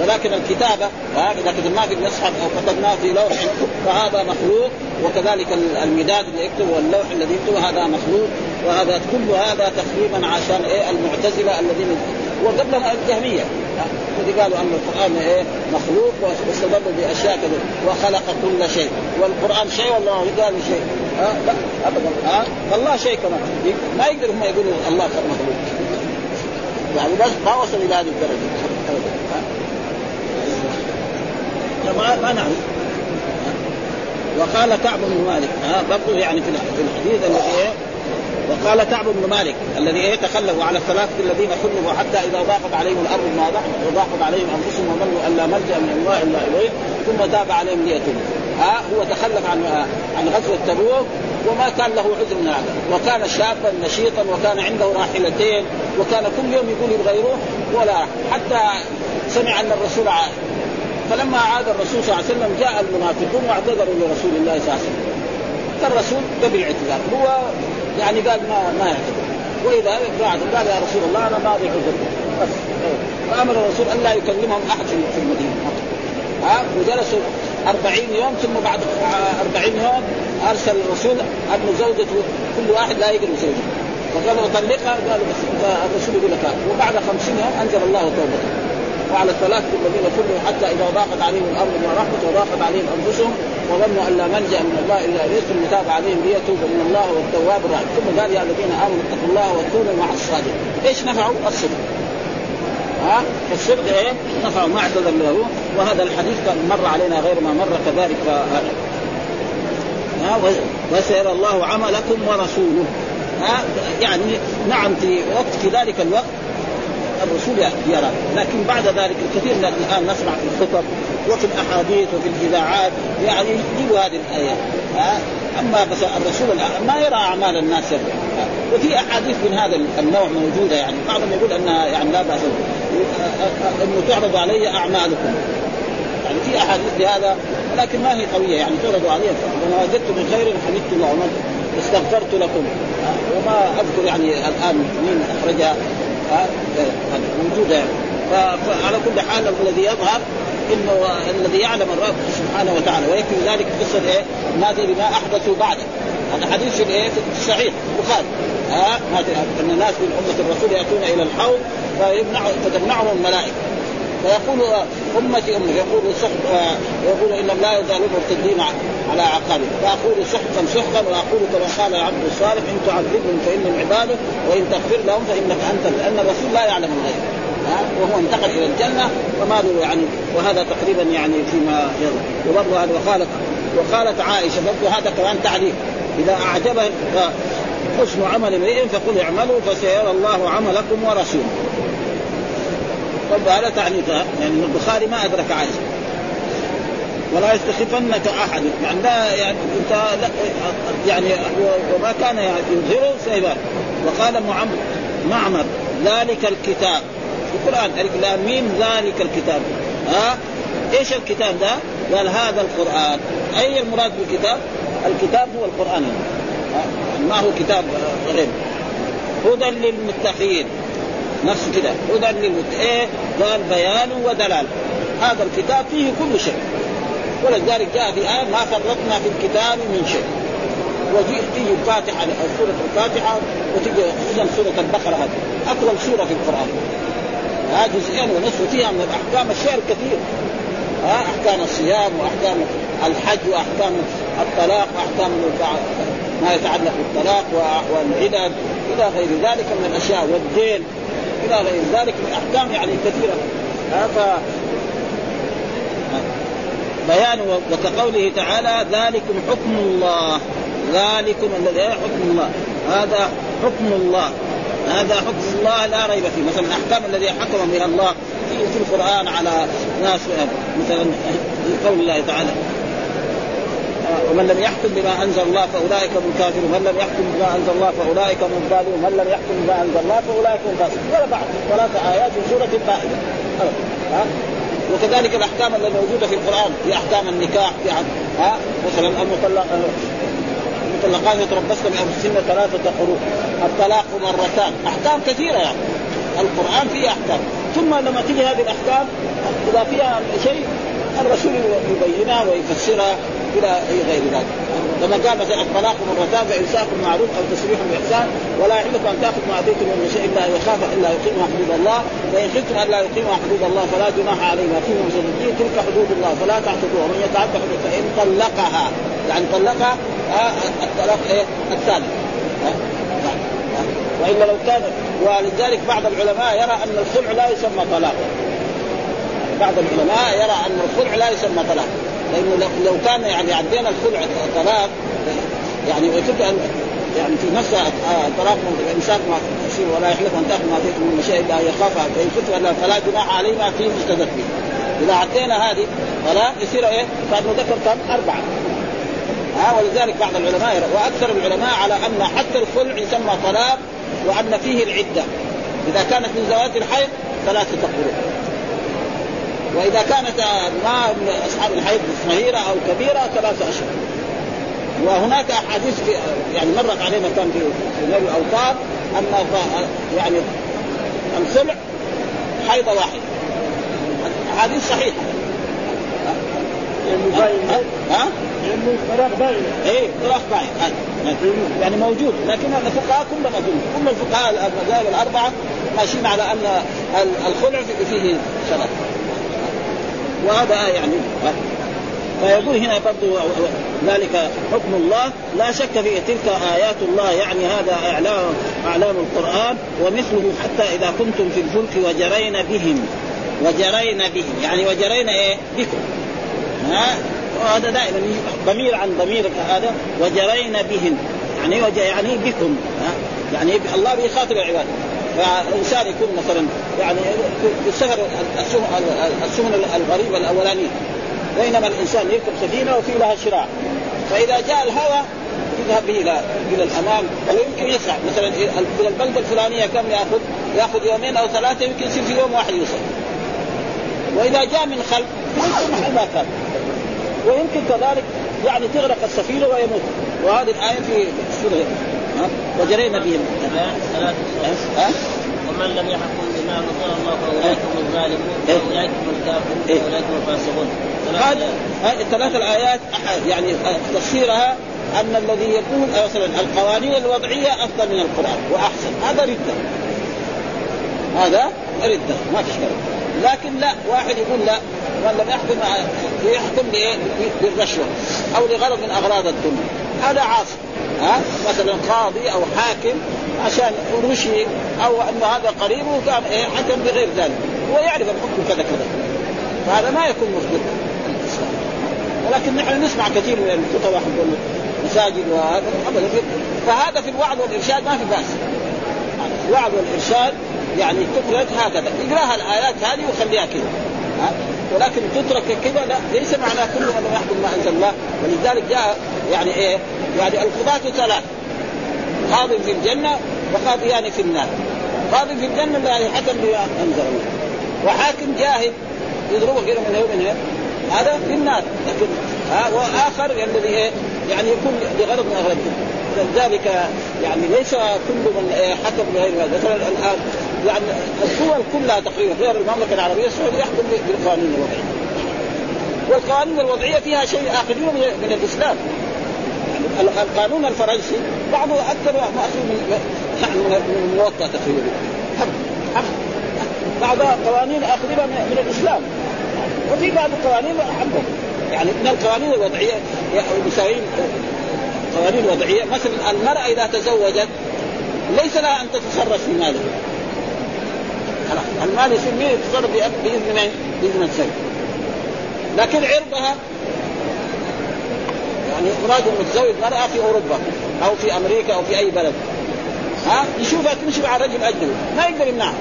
ولكن الكتابة إذا كتبناه في المصحف أو كتبناه في لوح فهذا مخلوق. وكذلك المداد اللي يكتب واللوح الذي يكتب هذا مخلوق. وهذا كل هذا تقريبا عشان إيه؟ المعتزلة الذين وقبلهم الجهمية. الذي قالوا أن القرآن إيه؟ مخلوق واستدلوا بأشياء كذا وخلق كل شيء. والقرآن شيء والله قال شيء. ها؟ لا ابدا. ها؟ الله شيء كمان. ما يقدر هم يقولوا الله مخلوق. يعني بس ما وصل إلى هذه الدرجة. ما ما نعرف. وقال كعب بن مالك ها؟ برضه يعني في الحديث الذي وقال كعب بن مالك الذي تخلفوا على الثلاثه الذين خلفوا حتى إذا ضاقت عليهم الأرض ما ضاقت وضاقت عليهم أنفسهم وظنوا أن لا ملجأ من الله إلا إليه ثم تاب عليهم ليتوبوا. ها هو تخلف عن عن غزوة تبوك وما كان له عذر من هذا. وكان شابا نشيطا وكان عنده راحلتين وكان كل يوم يقول يبغى يروح ولا حتى سمع أن الرسول عاد فلما عاد الرسول صلى الله عليه وسلم جاء المنافقون واعتذروا لرسول الله صلى الله عليه وسلم. فالرسول قبل الاعتذار هو يعني قال ما ما وإذا بعد قال يا رسول الله أنا ماضي عذر بس. فأمر الرسول أن لا يكلمهم أحد في المدينة ها؟ وجلسوا أربعين يوم ثم بعد أربعين يوم أرسل الرسول أن زوجته كل واحد لا يقرب زوجته. فقال طلقها قالوا الرسول يقول لك وبعد خمسين يوم أنزل الله توبته. وعلى الثلاثة الذين كلهم حتى إذا ضاقت عليهم الأرض بما رحمت وضاقت عليهم أنفسهم وظنوا أن لا ملجأ من الله إلا إليه ثم تاب عليهم ليتوب من الله والتواب الرحيم. ثم قال يا الذين آمنوا اتقوا الله وكونوا مع الصادقين. إيش نفعوا؟ الصدق. ها؟ الصدق إيه؟ نفع ما اعتذر له وهذا الحديث كان مر علينا غير ما مر كذلك. ها؟ وسيرى الله عملكم ورسوله. ها؟ يعني نعم في وقت في ذلك الوقت الرسول يرى. لكن بعد ذلك الكثير من الآن نسمع في الخطب وفي الأحاديث وفي الإذاعات يعني يجيبوا هذه الايات أما بس الرسول ما يرى أعمال الناس وفي أحاديث من هذا النوع موجودة يعني. بعضهم يقول أنها يعني لا بأس. أنه تعرض علي أعمالكم. يعني في أحاديث بهذا ولكن ما هي قوية يعني. تعرض علي وما وجدت من خير حمدت الله استغفرت لكم. وما أذكر يعني الآن مين أخرجها. موجودة. يعني فعلى كل حال الذي يظهر إنه الذي يعلم الرب سبحانه وتعالى ويكفي ذلك قصة إيه؟ ما بما أحدثوا بعده. هذا حديث في الايه؟ الصحيح البخاري ها أن الناس من أمة الرسول يأتون إلى الحوض فيمنع فتمنعهم الملائكة. فيقول أمتي امتي يقول سحق يقول إنهم لا يزالون مرتدين على اعقابهم فأقول سحقا سحقا وأقول كما قال العبد الصالح إن تعذبهم فإنهم عبادك وإن تغفر لهم فإنك أنت لأن الرسول لا يعلم الغيب. وهو انتقل إلى الجنة وما له يعني وهذا تقريبا يعني فيما يظهر وبرضه هذا وقالت وقالت عائشة برضه هذا كمان تعليق. إذا أعجبه حسن عمل امرئ فقل اعملوا فسيرى الله عملكم ورسوله. طب هذا تعليق يعني البخاري ما أدرك عائشه ولا يستخفنك أحد. يعني لا يعني أنت لا يعني وما كان يعني يظهره سيبان وقال معمر معمر ذلك الكتاب. القران ألف ميم ذلك الكتاب. ها؟ إيش الكتاب ده؟ قال هذا القرآن. أي المراد بالكتاب؟ الكتاب هو القرآن. ما هو كتاب غير هدى للمتقين. نفس كده. هدى للمتقين إيه؟ قال بيان ودلال. هذا الكتاب فيه كل شيء. ولذلك جاء في آية ما فرطنا في الكتاب من شيء. وفي تيجي الفاتحة سورة الفاتحة وتيجي خصوصا سورة البقرة هذه. أطول سورة في القرآن. ها جزئين ونصف فيها من الأحكام الشيء الكثير ها أحكام الصيام وأحكام الحج وأحكام الطلاق وأحكام ما يتعلق بالطلاق والعدد إلى غير ذلك من الأشياء. والدين إلى غير ذلك من أحكام يعني كثيرة. ها بيان وكقوله تعالى ذلكم حكم الله. ذلكم الذي حكم الله. هذا حكم الله. هذا حكم الله لا ريب فيه. مثلا الاحكام الذي حكم بها الله في القرآن على ناس مثلا قول الله تعالى ومن لم يحكم بما أنزل الله فأولئك هم الكافرون. ومن لم يحكم بما أنزل الله فأولئك هم الظالمون. ومن لم يحكم بما أنزل الله فأولئك هم الفاسقون. ولا بعد. ثلاث آيات في سورة الفائده وكذلك الأحكام التي موجودة في القرآن. في أحكام النكاح في ها؟ مثلا المطلق المطلقات يتربصن بأنفسهن ثلاثة قروء الطلاق مرتان. أحكام كثيرة يعني. القرآن فيه أحكام. ثم لما تيجي هذه الأحكام إذا فيها شيء الرسول يبينها ويفسرها إلى غير ذلك. لما قال مثلا الطلاق مرتان فإمساك معروف أو تسريح بإحسان ولا يحلكم أن تأخذ ما آتيتم من شيء الا يخاف إلا يقيموا حدود الله. فإن خفتم الا يقيموا حدود الله فلا جناح عليهم فيهم مسجدين تلك حدود الله فلا تعتدوها. ومن يتعدى حدود فإن طلقها. يعني طلقها آه الطلاق إيه الثاني. وإلا لو كان ولذلك بعض العلماء يرى أن الخلع لا يسمى طلاق بعض العلماء يرى أن الخلع لا يسمى طلاق. لأنه لو كان يعني عدينا الخلع طلاق يعني وجدت ان يعني في نفسها الطلاق الإنسان ما يصير ولا يحلف أن تأخذ ما فيكم من شيء الا يخاف فان فتوى فلا جناح عليه ما فيه. افتدت به إذا عدينا هذه طلاق يصير إيه؟ فانه ذكر كم؟ أربعة. ها ولذلك بعض العلماء وأكثر العلماء على أن حتى الخلع يسمى طلاق وأن فيه العدة. إذا كانت من ذوات الحيض ثلاثة قروء وإذا كانت ما من أصحاب الحيض صغيرة أو كبيرة ثلاثة أشهر. وهناك أحاديث يعني مرت علينا كان في نيل الاوطار أن يعني الخلع حيضه واحدة احاديث صحيحه ها؟ ها؟ لأنه طلاق باين. إيه طلاق باين. يعني موجود. لكن الفقهاء كلهم اظن كل الفقهاء المذاهب الأربعة ماشيين على أن الخلع فيه ثلاث وهذا يعني فيقول هنا برضو ذلك حكم الله. لا شك في تلك آيات الله يعني هذا اعلام إعلام القرآن ومثله حتى إذا كنتم في الفلك وجرين بهم. وجرين بهم. يعني وجرين إيه؟ بكم. ها؟ وهذا دائما ضمير عن ضمير هذا. وجرين بهم. يعني وج... يعني بكم. ها؟ يعني الله بيخاطب العباد. فانسان يكون مثلا يعني السفر السفن الغريبة الأولانية بينما الإنسان يركب سفينة وفي لها شراع فإذا جاء الهواء يذهب به إلى إلى الامام ويمكن يسرع مثلا إلى البلدة الفلانية كم يأخذ؟ يأخذ يومين أو ثلاثة يمكن يصير في يوم واحد يوصل. وإذا جاء من خلف يمكن محل ما كان. ويمكن كذلك يعني تغرق السفينة ويموت وهذه الآية في سورة وجرينا بهم. ها؟ ومن لم يحكم بما انزل الله فأولئك هم الظالمون. واولئك هم الكافرون. واولئك هم الفاسقون. هذه الثلاث الآيات يعني تفسيرها أن الذي يقول مثلا القوانين الوضعية أفضل من القرآن وأحسن. هذا ردة. هذا ردة. ما في شيء لكن لا واحد يقول لا. من لم يحكم يحكم بالرشوة أو لغرض من أغراض الدنيا. هذا عاصي. ها؟ مثلا قاضي أو حاكم عشان رشي أو انه هذا قريب وكان إيه حكم بغير ذلك. هو يعرف الحكم كذا كذا. فهذا ما يكون مصدق ولكن نحن نسمع كثير من الخطباء حق المساجد وهذا. فهذا في الوعظ والإرشاد ما في بأس. الوعظ والإرشاد يعني تخرج هكذا. يقراها الآيات هذه وخليها كذا. ولكن تترك كذا لا ليس معناه كل من يحكم ما أنزل الله. ولذلك جاء يعني إيه؟ يعني القضاة ثلاث قاض في الجنة وقاضيان في النار. قاضي في الجنة لا يحكم بما أنزل الله. وحاكم جاهد يضربه كده من ومن هنا هذا في النار. لكن ها وآخر الذي إيه؟ يعني يكون لغرض من اغراض لذلك يعني ليس كل من حكم بغير مثلا الآن يعني الدول كلها تقريبا غير المملكة العربية السعودية يحكم بالقوانين الوضعيه والقوانين الوضعية فيها شيء اخذينه من الإسلام. يعني القانون الفرنسي بعضه أكثر ماخوذ من من الموطأ تقريبا. بعض قوانين أخذها من الإسلام. وفي بعض القوانين حقهم يعني من القوانين الوضعيه مساويين قوانين وضعيه مثلا المرأة إذا تزوجت ليس لها أن تتصرف في مالها. المال يصير مين يتصرف بإذن من؟ بإذن الزوج لكن عرضها يعني مراد متزوج مرأة في أوروبا أو في أمريكا أو في أي بلد. ها؟ يشوفها تمشي مع رجل أجنبي. ما يقدر يمنعها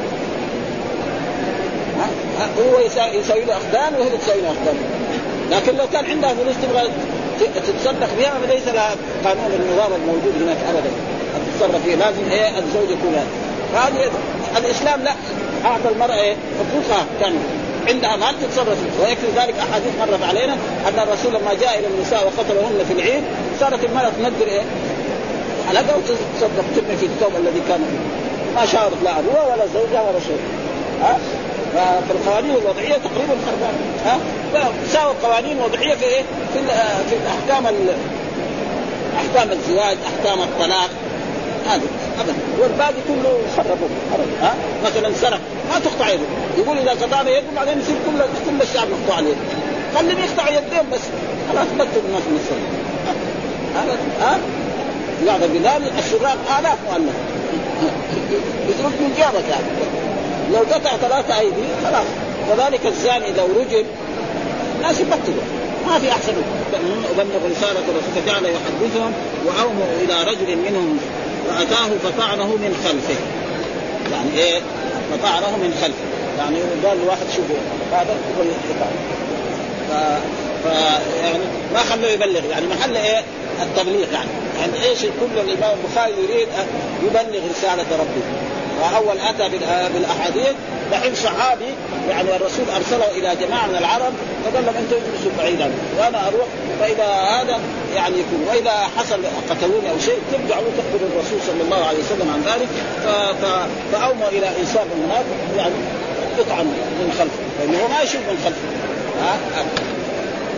هو يسوي له أخدان وهي تسوي له أخدان. لكن لو كان عندها فلوس تبغى تتصرف بها فليس لها قانون النظام الموجود هناك ابدا. ان تتصرف فيه لازم إيه الزوج يكون هذه الإسلام لا. اعطى المراه إيه حقوقها كامله عندها مال تتصرف ويكفي ذلك احاديث مرت علينا أن الرسول لما جاء إلى النساء وقتلهن في العيد صارت المرأة تنذر إيه حلقه وتصدق ترمي في الثوب الذي كان فيه. ما شاورت لا ابوها ولا زوجها ولا شيء. ها؟ فالقوانين الوضعية تقريبا خربانه ها؟ تساوي القوانين الوضعيه في إيه؟ في في الأحكام أحكام الزواج، أحكام الطلاق. هذا ابدا. والباقي كله خربوه ها؟ مثلا سرق. ما تقطع يده. يقول إذا قطعنا يده بعدين يصير كل كل الشعب مقطوع عليه خليهم يقطع يدين بس. خلاص بطل الناس من السرقه هذا ها؟ يعظم بذلك الشراب آلاف مؤلف يترك من جابك يعني. لو قطع ثلاثة أيدي خلاص. كذلك الزاني لو رجل الناس يبطلوا. ما في أحسن. ابلغ رسالة الرسول فجعل يحدثهم وأوموا إلى رجل منهم فأتاه فطعنه من خلفه. يعني إيه؟ فطعنه من خلفه. يعني قال لواحد شوفوا هذا الحكاية ف... ف يعني ما خلوه يبلغ. يعني محل إيه؟ التبليغ يعني. يعني إيش كل الإمام البخاري يريد أن يبلغ رسالة ربه. واول اتى بالأحاديث دحين صحابي يعني الرسول أرسله إلى جماعة من العرب فقال لهم أنتم اجلسوا بعيدا وأنا أروح فإذا هذا يعني يكون وإذا حصل قتلوني أو شيء ترجعوا تخبروا الرسول صلى الله عليه وسلم عن ذلك فأوموا إلى إنسان من هناك يعني يطعن من خلفه فانه ما يشوف من خلفه. ها؟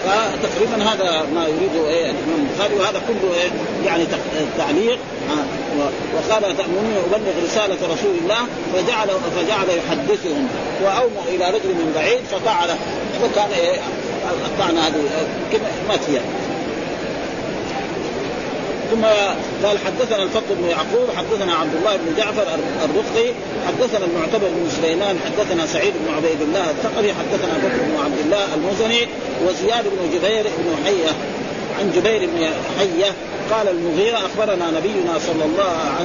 فتقريبا هذا ما يريده إيه الإمام البخاري وهذا كله إيه يعني تعليق. وقال تأمرون أبلغ رسالة رسول الله فجعل فجعل يحدثهم وأوموا إلى رجل من بعيد فطعنه وكان إيه الطعنة هذه مات فيها. ثم قال حدثنا الفضل بن يعقوب حدثنا عبد الله بن جعفر الرقي حدثنا المعتبر بن سليمان حدثنا سعيد بن عبيد الله الثقفي حدثنا بكر بن عبد الله المزني وزياد بن جبير بن حية. عن جبير بن حية قال المغيرة أخبرنا نبينا صلى الله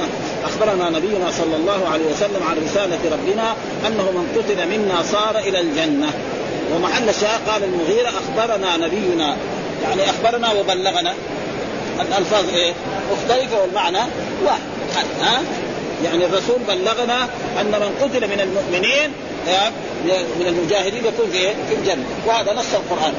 أخبرنا نبينا صلى الله عليه وسلم عن رسالة ربنا أنه من قتل منا صار إلى الجنة. ومحل الشاهد قال المغيرة أخبرنا نبينا يعني أخبرنا وبلغنا. الألفاظ إيه؟ مختلفة والمعنى واحد. ها يعني الرسول بلغنا أن من قتل من المؤمنين من المجاهدين يكون في إيه؟ في الجنة. وهذا نص القرآن.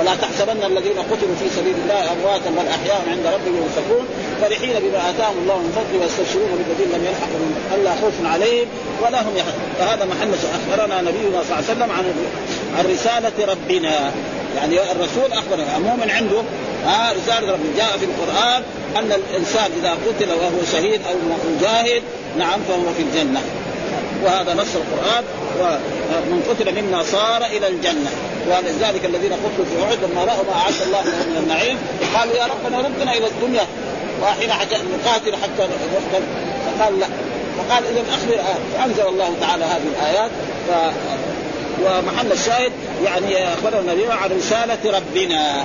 ولا تحسبن الذين قتلوا في سبيل الله أمواتا بل أحياء عند ربهم يرزقون فرحين بما آتاهم الله من فضله ويستبشرون بالذين لم يلحقوا ألا خوف عليهم ولا هم يحزنون. فهذا محل أخبرنا نبينا صلى الله عليه وسلم عن عن رساله ربنا. يعني الرسول أخبرنا. عموما عنده ها رسالة ربنا جاء في القرآن أن الإنسان إذا قتل وهو شهيد أو مجاهد نعم فهو في الجنة. وهذا نص القرآن ومن قتل منا صار إلى الجنة. ولذلك الذين قتلوا في أحد لما رأوا ما أعد الله لهم من النعيم قالوا يا ربنا ردنا إلى الدنيا. وحين نقاتل حتى نقتل. فقال لا. فقال إذا اخبر آية فانزل الله تعالى هذه الآيات. ف ومحل الشاهد يعني أخبرنا النبي عن رسالة ربنا.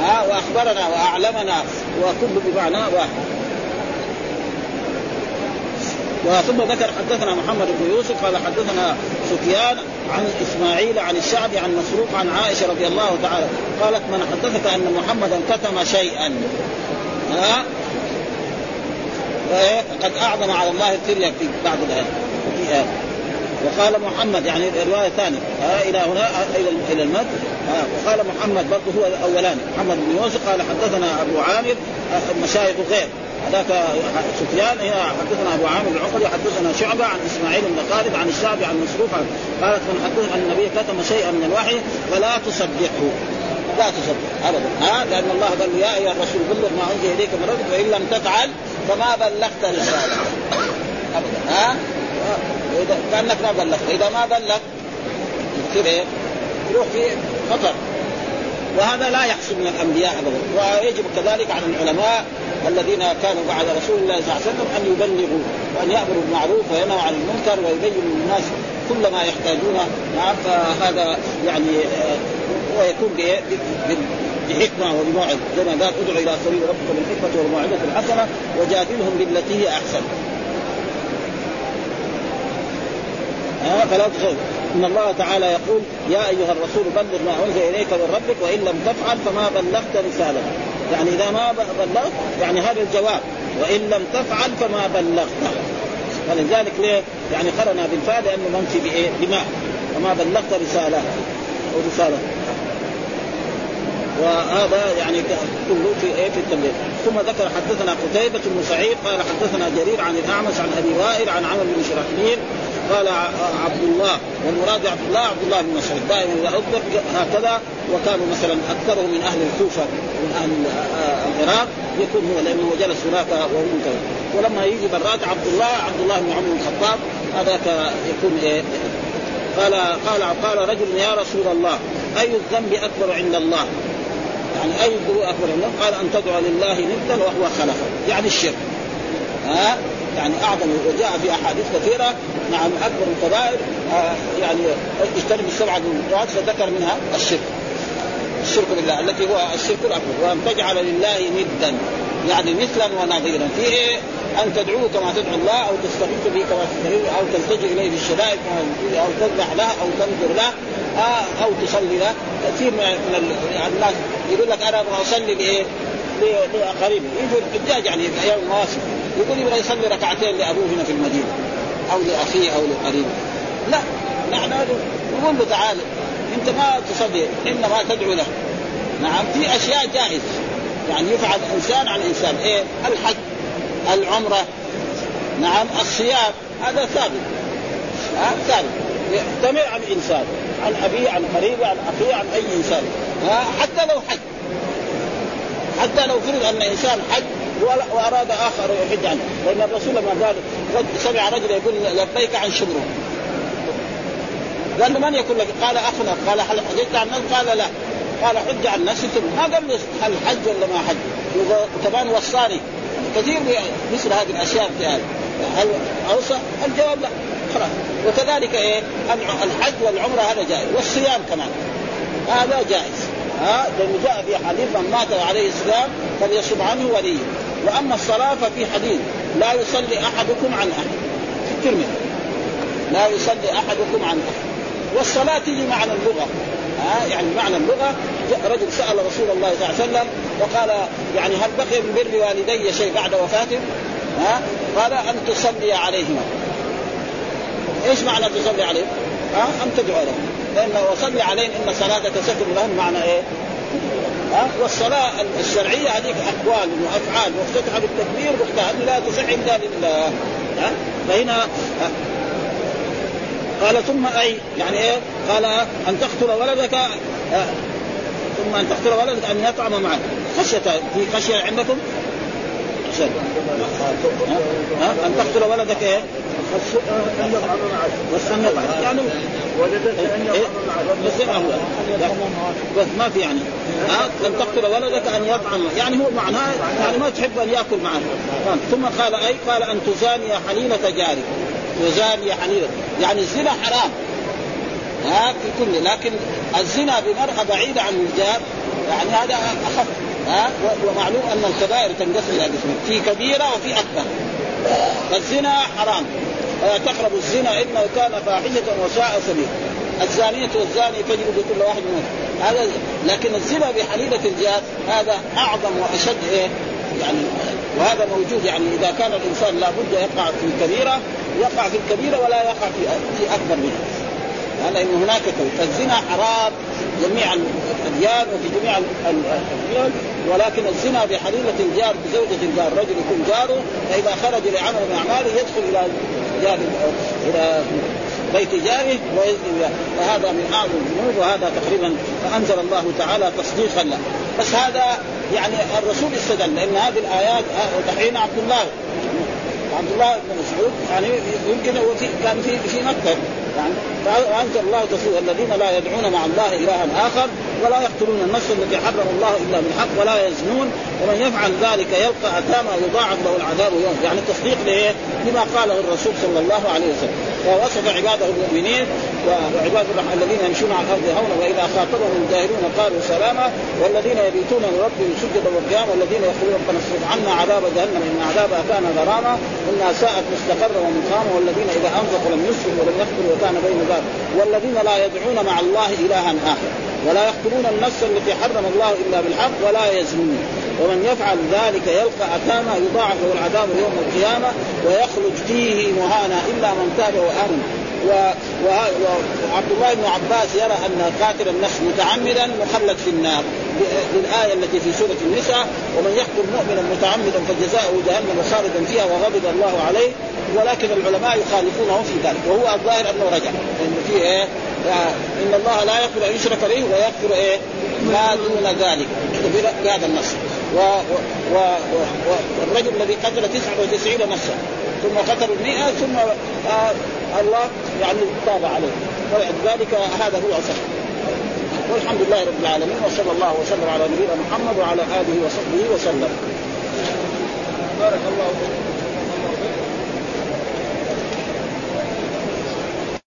ها وأخبرنا وأعلمنا وكل بمعنى واحد. وثم ذكر حدثنا محمد بن يوسف قال حدثنا سفيان عن إسماعيل عن الشعبي عن مسروق عن عائشة رضي الله تعالى قالت من حدثك أن محمدا كتم شيئا. ها؟ قد أعظم على الله الفريه في بعض الايات وقال محمد يعني رواية ثانية. إلى هنا إلى إلى المد. وقال محمد برضه هو الاولاني محمد بن يوسف قال حدثنا أبو عامر المشايخ غير هذاك سفيان هنا حدثنا أبو عامر العقدي حدثنا شعبة عن إسماعيل بن خالد عن الشعبي عن مسروق قالت من حدث أن النبي كتم شيئا من الوحي فلا تصدقه. لا تصدق ابدا. ها لأن الله قال يا أيها الرسول بلغ ما أنزل إليك من ربك وإن لم تفعل فما بلغت رسالته ابدا. ها؟ وإذا كأنك ما بلغت واذا ما بلغ يصير إيه؟ يروح في خطر وهذا لا يحصل من الأنبياء ابدا ويجب كذلك على العلماء الذين كانوا بعد رسول الله صلى الله عليه وسلم أن يبلغوا وأن يأمروا بالمعروف وينهوا عن المنكر ويبينوا للناس كل ما يحتاجونه نعم فهذا يعني ويكون بحكمة وبموعظة زي ما قال ادعو إلى سبيل ربك بالحكمة والموعظة الحسنة وجادلهم بالتي هي أحسن. فلا تخير إن الله تعالى يقول يا أيها الرسول بلغ ما أنزل إليك من ربك وإن لم تفعل فما بلغت رسالته يعني إذا ما بلغت يعني هذا الجواب. وإن لم تفعل فما بلغت. ولذلك ليه؟ يعني قرنا بالفاء لأنه منفي بإيه؟ بما. فما بلغت رساله ورساله وهذا يعني كله في إيه؟ في التبليغ ثم ذكر حدثنا قتيبة بن سعيد قال حدثنا جرير عن الأعمش عن أبي وائل عن عمرو بن شرحبيل قال عبد الله والمراد عبد الله عبد الله بن مسعود. دائما اذا اطلق هكذا وكانوا مثلا أكثرهم من أهل الكوفة من أهل العراق يكون هو لأنه جلس هناك وهم ولما يجي برات عبد الله عبد الله بن عمر بن الخطاب هذاك يكون إيه؟ قال قال قال رجل يا رسول الله أي الذنب أكبر عند الله؟ يعني أي الذنوب أكبر عند الله؟ قال أن تدعو لله ندا وهو خلقه يعني الشرك. ها؟ يعني أعظم وجاء في أحاديث كثيرة. نعم أكبر الكبائر. آه يعني اجتنب السبعه الموضوعات فذكر منها الشرك. الشرك بالله التي هو الشرك الأكبر. وأن تجعل لله ندا يعني مثلا ونظيرا. في إيه؟ أن تدعوه كما تدعو الله أو تستغيث به كما تستغيث أو تلتجئ إليه في الشدائد أو تذبح له أو تنذر له آه أو تصلي له. كثير من الناس يقول لك أنا أبغى أصلي لإيه؟ لأقاربي. يجوا الحجاج يعني في أيام المواسم يقول يبغى يصلي ركعتين لأبوه هنا في المدينة أو لأخيه أو لقريبه. لا نحن نقول له تعال أنت ما تصلي إنما تدعو له. نعم في أشياء جائزة. يعني يفعل انسان عن انسان إيه؟ الحج العمرة. نعم الصيام. هذا ثابت. ها؟ ثابت. يحتمل عن انسان عن أبيه عن قريبه عن أخيه عن أي إنسان. حتى لو حج. حتى لو فرض أن إنسان حج وأراد آخر يحج عنه لأن الرسول لما قال سمع رجل يقول لبيك عن شبره. قال من يكون لك؟ قال أخنا. قال هل حججت عن نفسك؟ قال لا. قال حج عن نفسك ما قال له هل حج ولا ما حج؟ وكمان وصاني. كثير مثل هذه الأشياء في هذا. هل أوصى؟ الجواب لا. خلاص. وكذلك إيه؟ الحج والعمرة هذا جائز. والصيام كمان. هذا جائز. ها؟ لأنه جاء في حديث من مات عليه السلام فليصب عنه وليه. وأما الصلاة ففي حديث لا يصلي أحدكم عن أحد. في كلمه لا يصلي أحدكم عن أحد. والصلاة تجي معنى اللغة. ها يعني معنى اللغة. رجل سأل رسول الله صلى الله عليه وسلم وقال يعني هل بقي من بر والدي شيء بعد وفاتهم؟ ها قال أن تصلي عليهما. إيش معنى تصلي عليهم؟ ها أن تدعو لهم. لأن وصلي عليهم إن صلاتك سكن لهم معنى إيه؟ ها؟ والصلاة الشرعية هذيك أقوال وأفعال مفتتحه بالتكبير واختها لا تصح إلا لله. ها؟ فهنا قال ثم أي يعني إيه؟ قال أن تقتل ولدك آه ثم أن تقتل ولدك أن يطعم معك خشية في خشية عندكم؟ ها؟ أن تقتل ولدك بس ان يطعم يعني ولدك إيه؟ يطعم بس ما في يعني. أن تقتل ولدك أن يطعم. يعني هو معناه يعني ما تحب أن يأكل معك ثم قال أي؟ قال أن تزاني حليله جارك تزاني حليله يعني الزنا حرام. ها؟ في كل. لكن الزنا بمرأة بعيدة عن الجار يعني هذا أخف. ها؟ ومعلوم أن الكبائر تنقسم إلى قسمين في كبيرة وفي أكبر. فالزنا حرام. ولا تقربوا الزنا إنه كان فاحشة وساء سبيل. الزانية والزاني تجلد كل واحد منهم. هذا لكن الزنا بحليلة الجار هذا أعظم وأشد إيه؟ يعني وهذا موجود يعني إذا كان الإنسان لابد يقع في الكبيرة يقع في الكبيرة ولا يقع في أكبر منها. لأن هناك فالزنا حرام جميع الأديان وفي جميع الأديان ولكن الزنا بحليلة الجار بزوجة الجار رجل يكون جاره فإذا خرج لعمل من أعماله يدخل إلى جار إلى بيت جاره ويزني فهذا من أعظم الذنوب وهذا تقريبا فأنزل الله تعالى تصديقا له. بس هذا يعني الرسول استدل لأن هذه الآيات دحين عبد الله. عبد الله بن مسعود يعني يمكن هو في كان في في مكة. يعني وانزل الله تصديق الذين لا يدعون مع الله إلها آخر ولا يقتلون النفس التي حرم الله إلا بالحق ولا يزنون ومن يفعل ذلك يلقى أثاما يضاعف له العذاب يوم يعني تصديق لإيه؟ لما قاله الرسول صلى الله عليه وسلم ووصف عباده المؤمنين وعباد الرحمن الذين يمشون على الأرض هونا وإذا خاطبهم الجاهلون قالوا سلاما والذين يبيتون لربهم سجدا وقياما والذين يقولون ربنا اصرف عنا عذاب جهنم إن عذابها كان غراما انها ساءت مستقرا ومقاما والذين إذا أنفقوا لم يسرفوا ولم يقتلوا وكان بين ذلك والذين لا يدعون مع الله إلها آخر ولا يقتلون النفس التي حرم الله إلا بالحق ولا يزنون ومن يفعل ذلك يلقى أثاما يضاعف له العذاب يوم القيامة ويخرج فيه مهانا إلا من تاب وآمن. وعبد الله بن عباس يرى أن قاتل النفس متعمدا مخلد في النار. للآية التي في سورة النساء ومن يقتل مؤمنا متعمدا فجزاؤه جهنم خالدا فيها وغضب الله عليه. ولكن العلماء يخالفونه في ذلك. وهو الظاهر أنه رجع. لأن في إيه؟ إن الله لا يغفر أن يشرك به ويغفر إيه؟ ما دون ذلك. بهذا النص. والرجل الذي قتل 99 نفسا ثم قتل المئة ثم آه الله يعني تاب عليه ولذلك هذا هو صح والحمد لله رب العالمين وصلى الله وسلم على نبينا محمد وعلى آله وصحبه وسلم. بارك الله فيكم